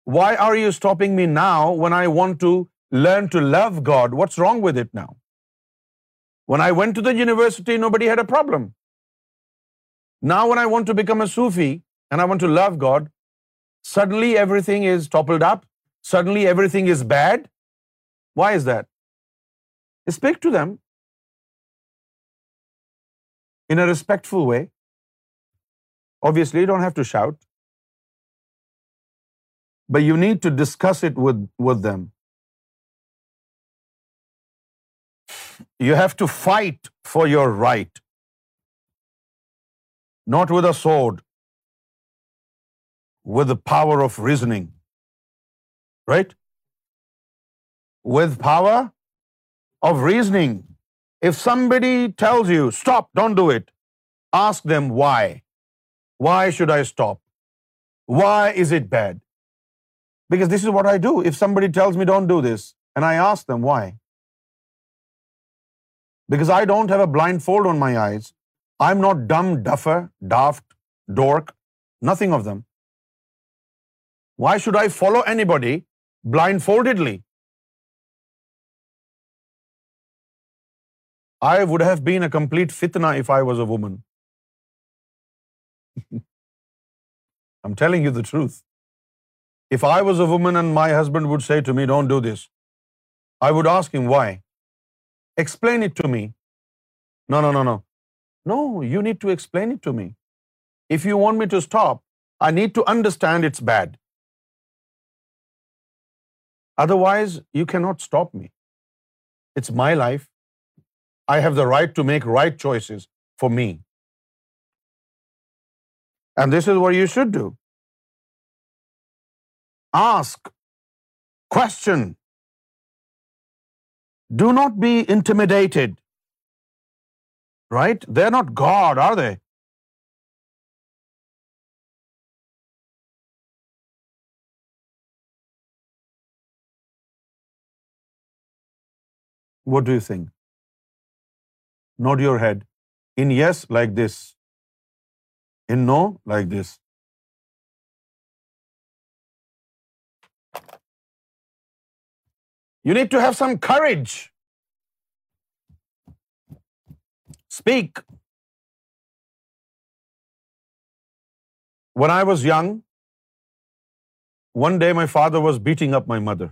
[SPEAKER 3] Why are you stopping me now when I want to learn to love God? What's wrong with it now? When I went to the university, nobody had a problem. Now when I want to become a Sufi and I want to love God, suddenly everything is toppled up. Suddenly everything is bad. Why is that? Speak to them in a respectful way. Obviously, you don't have to shout but you need to discuss it with them. You have to fight for your right, not with a sword, with the power of reasoning, right? With power of reasoning. If somebody tells you stop, don't do it, ask them why. Why should I stop? Why is it bad? Because this is what I do. If somebody tells me don't do this, and I ask them why. Because I don't have a blindfold on my eyes. I'm not dumb, duffer, daft, dork, nothing of them. Why should I follow anybody blindfoldedly? I would have been a complete fitna if I was a woman. [laughs] I'm telling you the truth. If I was a woman and my husband would say to me, don't do this, I would ask him why. Explain it to me. No. No, you need to explain it to me. If you want me to stop, I need to understand it's bad. Otherwise, you cannot stop me. It's my life. I have the right to make right choices for me. And this is what you should do. Ask, question. Do not be intimidated. Right? They're not God, are they? What do you think? Nod your head. In yes, like this. In no, like this. You need to have some courage. Speak. When I was young, one day my father was beating up my mother.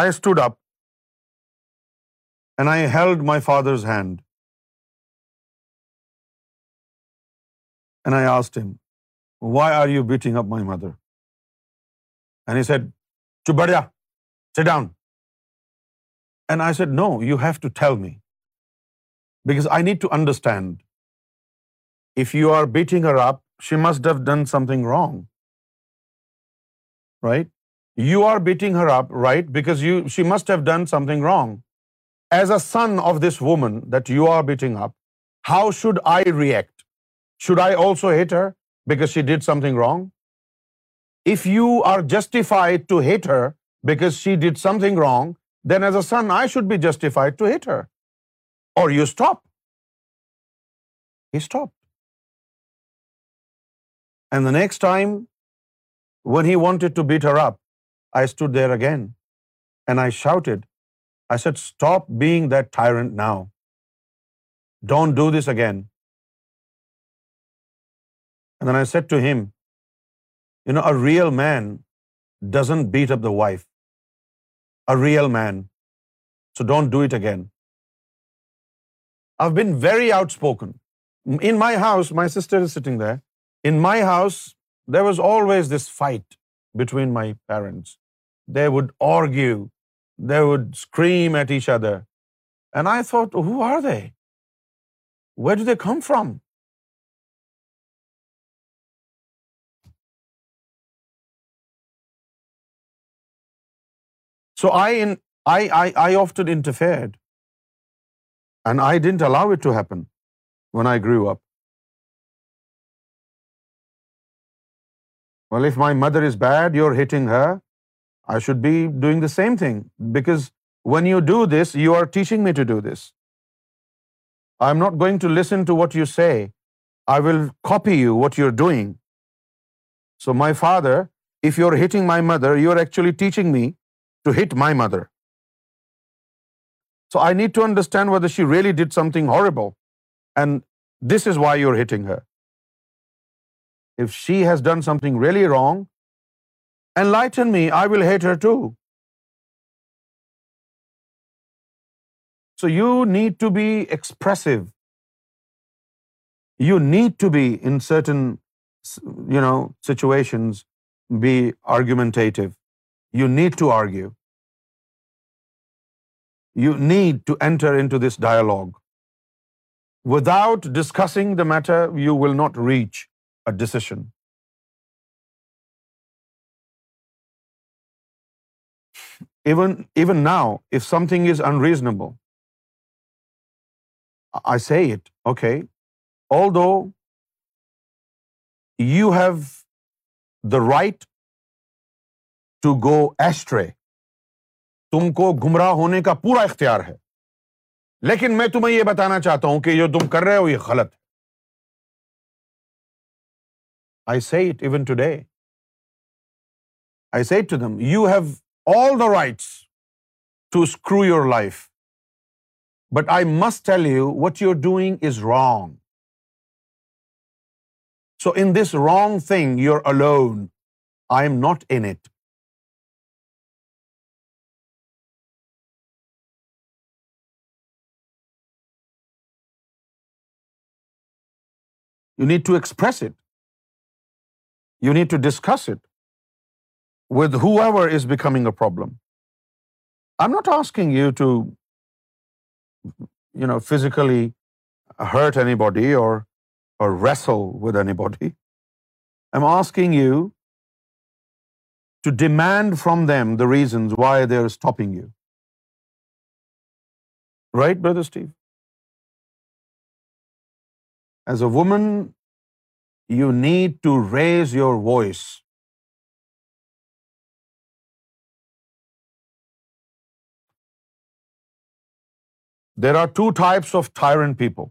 [SPEAKER 3] I stood up and I held my father's hand. And I asked him, "Why are you beating up my mother?" And he said, چپ بڑھ جا sit down and I know you have to tell me I need to understand if you are beating her she must have done something wrong right you are beating her up right because you she must have done something wrong as a son of this woman that you are beating up how should I react should I also hate her because she did something wrong if you are justified to hate her because she did something wrong, then as a son, I should be justified to hate her. Or you stop. He stopped. And the next time when he wanted to beat her up, I stood there again and I shouted. I said, stop being that tyrant now. Don't do this again. And then I said to him, a real man doesn't beat up the wife. A real man. So don't do it again. I've been very outspoken. In my house, my sister is sitting there. In my house, there was always this fight between my parents. They would argue. They would scream at each other. And I thought, who are they? Where do they come from? So I often interfered, and I didn't allow it to happen when I grew up. Well, if my mother is bad, you're hitting her, I should be doing the same thing, because when you do this, you are teaching me to do this. I'm not going to listen to what you say. I will copy you what you're doing. So my father, if you're hitting my mother, you're actually teaching me to hit my mother. So I need to understand whether she really did something horrible, and this is why you're hitting her. If she has done something really wrong, enlighten me, I will hate her too. So you need to be expressive. You need to be, in certain situations, be argumentative you need to argue. You need to enter into this dialogue. Without discussing the matter, you will not reach a decision. Even now, if something is unreasonable, I say it, okay, although you have the right to go astray تم کو گمراہ ہونے کا پورا اختیار ہے لیکن میں تمہیں یہ بتانا چاہتا ہوں کہ جو تم کر رہے ہو یہ غلط ہے I see it even today I see them you have all the rights to screw your life but I must tell you what you doing is wrong so in this wrong thing you are alone I am not in it You need to express it. You need to discuss it with whoever is becoming a problem. I'm not asking you to, physically hurt anybody or wrestle with anybody. I'm asking you to demand from them the reasons why they're stopping you. Right, Brother Steve? As a woman, you need to raise your voice. There are two types of tyrant people.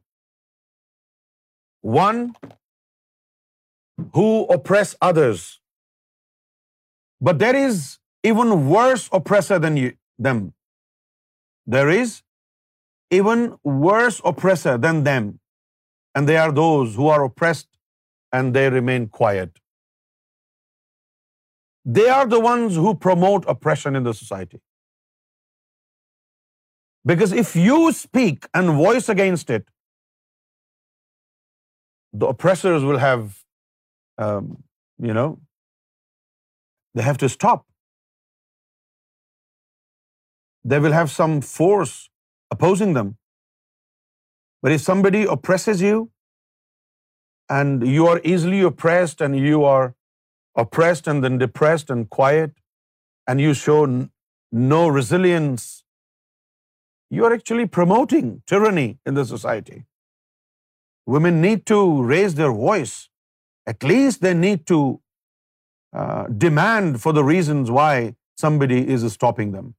[SPEAKER 3] One who oppress others. But there is even worse oppressor than them. There is even worse oppressor than them and they are those who are oppressed and they remain quiet. They are the ones who promote oppression in the society. Because if you speak and voice against it, the oppressors will have, um, they have to stop. They will have some force opposing them. But if somebody oppresses you, and you are easily oppressed, and you are oppressed and then depressed and quiet, and you show no resilience, you are actually promoting tyranny in the society. Women need to raise their voice. At least they need to uh, demand for the reasons why somebody is stopping them.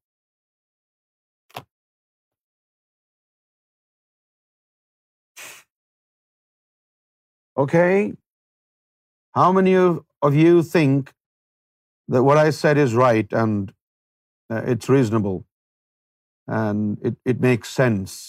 [SPEAKER 3] Okay? How many of you think that what I said is right and uh, it's reasonable and it makes sense?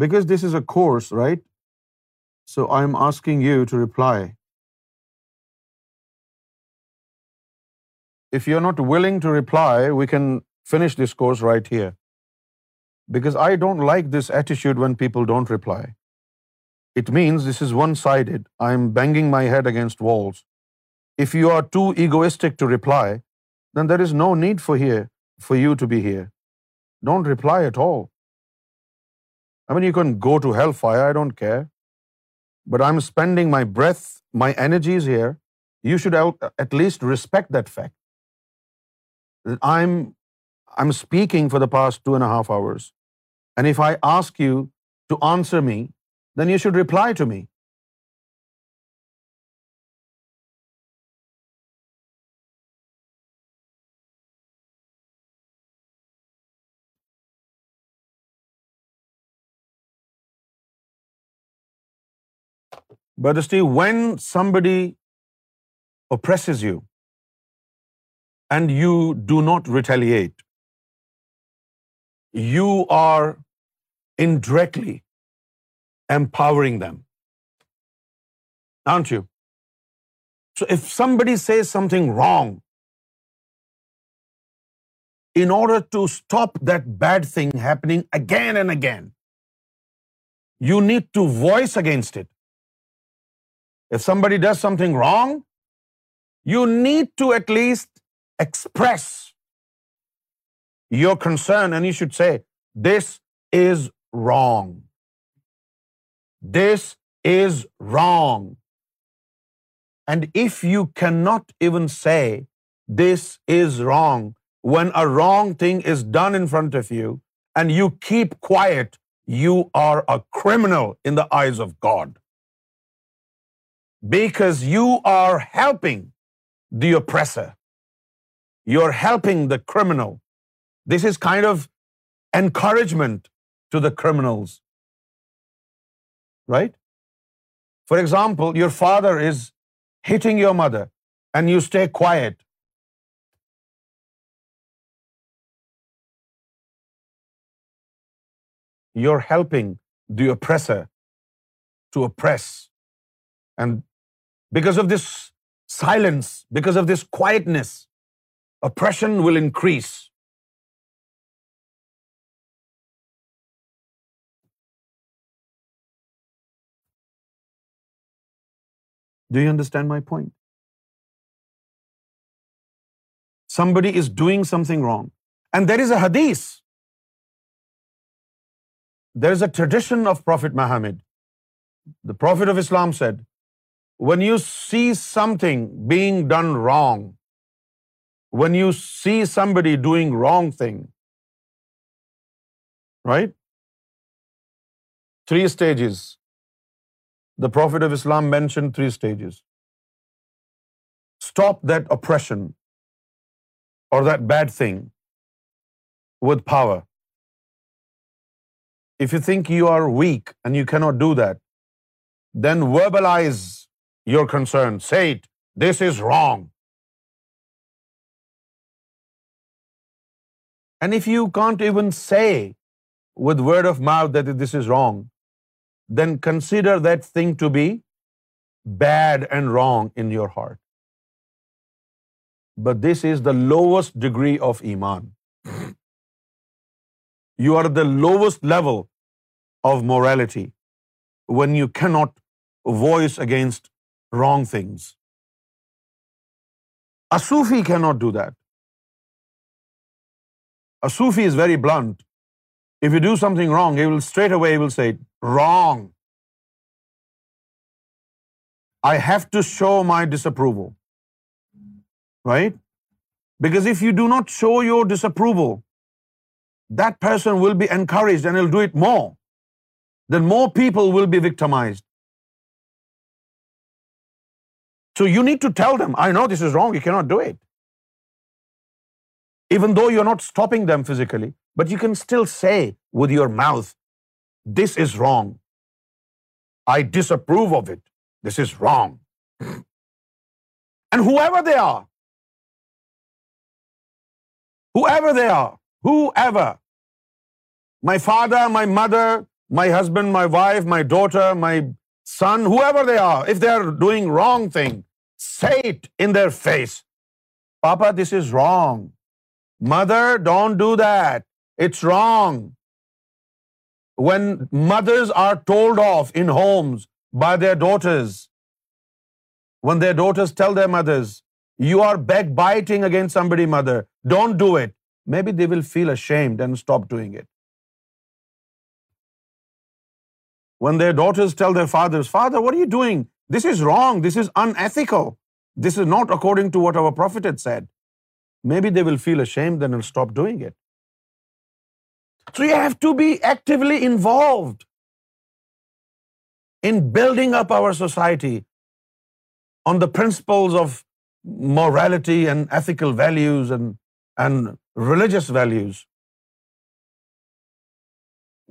[SPEAKER 3] Because this is a course, right? So I am asking you to reply. If you're not willing to reply, we can finish this course right here. Because I don't like this attitude when people don't reply. It means this is one-sided. I'm banging my head against walls. If you are too egoistic to reply, then there is no need for you to be here. Don't reply at all. I mean, you can go to hellfire, I don't care. But I'm spending my breath, my energies here. You should at least respect that fact. I'm speaking for the past 2.5 hours. And if I ask you to answer me, then you should reply to me. Brother Steve, when somebody oppresses you and you do not retaliate, you are indirectly empowering them, aren't you? So if somebody says something wrong, in order to stop that bad thing happening again and again, you need to voice against it. If somebody does something wrong, you need to at least express your concern, and you should say, this is wrong. This is wrong. And if you cannot even say, this is wrong, when a wrong thing is done in front of you and you keep quiet, you are a criminal in the eyes of God because you are helping the oppressor. You're helping the criminal. This is kind of encouragement to the criminals, right? For example, your father is hitting your mother and you stay quiet. You're helping the oppressor to oppress. And because of this silence, because of this quietness, oppression will increase. Do you understand my point? Somebody is doing something wrong. And there is a hadith. There is a tradition of Prophet Muhammad. The Prophet of Islam said, when you see something being done wrong, when you see somebody doing wrong thing, right? Three stages. The Prophet of Islam mentioned three stages. Stop that oppression or that bad thing with power. If you think you are weak and you cannot do that, then verbalize your concern. Say it. This is wrong. And if you can't even say with word of mouth that this is wrong, then consider that thing to be bad and wrong in your heart. But this is the lowest degree of Iman. You are the lowest level of morality when you cannot voice against wrong things. A Sufi cannot do that. A Sufi is very blunt. If you do something wrong, he will straight away say, wrong. I have to show my disapproval. Right? Because if you do not show your disapproval, that person will be encouraged and he'll do it more. Then more people will be victimized. So you need to tell them, I know this is wrong, you cannot do it. Even though you're not stopping them physically, but you can still say with your mouth, this is wrong. I disapprove of it. This is wrong. And whoever they are, my father, my mother, my husband, my wife, my daughter, my son, whoever they are, if they are doing wrong thing, say it in their face. Papa, this is wrong. Mother, don't do that. It's wrong. When mothers are told off in homes by their daughters, when their daughters tell their mothers, you are backbiting against somebody, mother, don't do it. Maybe they will feel ashamed and stop doing it. When their daughters tell their fathers, "Father, what are you doing? This is wrong. This is unethical. This is not according to what our prophet had said." Maybe they will feel ashamed and will stop doing it. So you have to be actively involved in building up our society on the principles of morality and ethical values and religious values.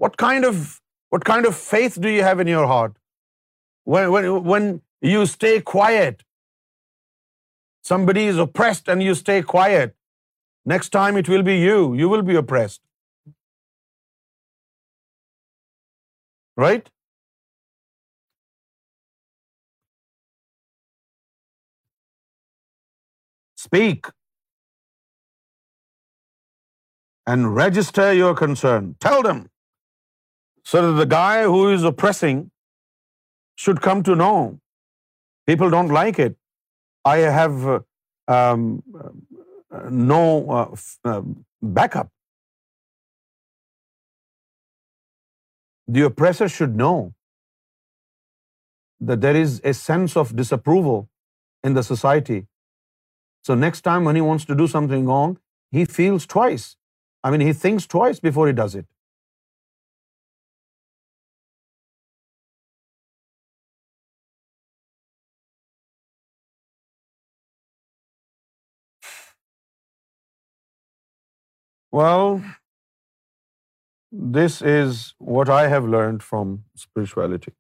[SPEAKER 3] What kind of what kind of faith do you have in your heart? When you stay quiet, somebody is oppressed and you stay quiet, next time it will be you. You will be oppressed. Right? Speak and register your concern. Tell them. So that the guy who is oppressing should come to know people don't like it. I have uh, um, uh, no uh, backup. The oppressor should know that there is a sense of disapproval in the society. So next time when he wants to do something wrong, he feels twice. I mean, he thinks twice before he does it. Well, this is what I have learned from spirituality.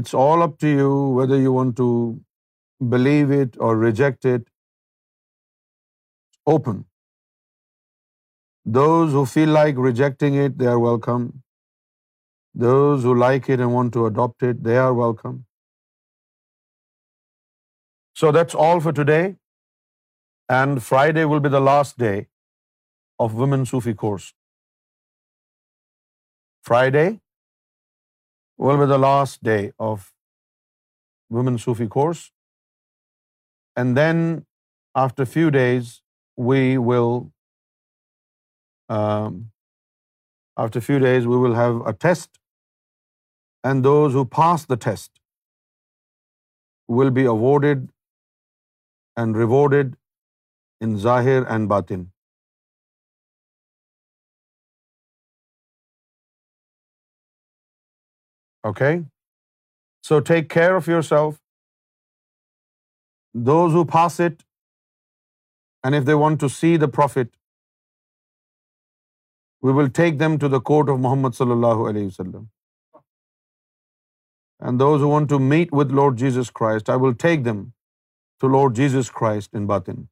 [SPEAKER 3] It's all up to you whether you want to believe it or reject it. Open. Those who feel like rejecting it, they are welcome. Those who like it and want to adopt it, they are welcome. So that's all for today and Friday will be the last day of Women Sufi course. Friday will be the last day of Women Sufi course. And then after a few days, we will um, have a test, and those who pass the test will be awarded and rewarded in ظاہر and باطن okay so take care of yourself those who pass it and if they want to see the prophet we will take them to the court of محمد صلی اللہ علیہ وسلم and those who want to meet with Lord Jesus Christ I will take them to Lord Jesus Christ in باتن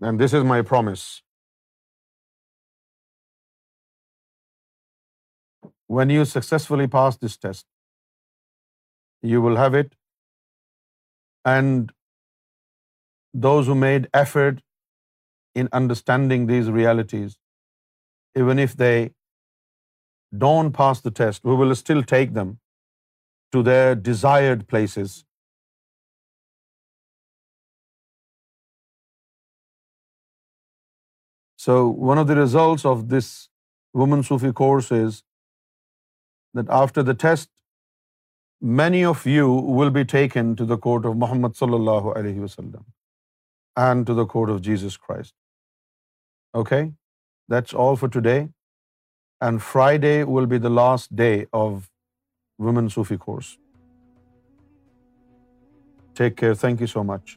[SPEAKER 3] And this is my promise. When you successfully pass this test, you will have it. And those who made effort in understanding these realities, even if they don't pass the test, we will still take them to their desired places So one of the results of this Woman Sufi course is that after the test, many of you will be taken to the court of Muhammad sallallahu alaihi wasallam and to the court of Jesus Christ. Okay? That's all for today. And Friday will be the last day of Women Sufi course. Take care. Thank you so much.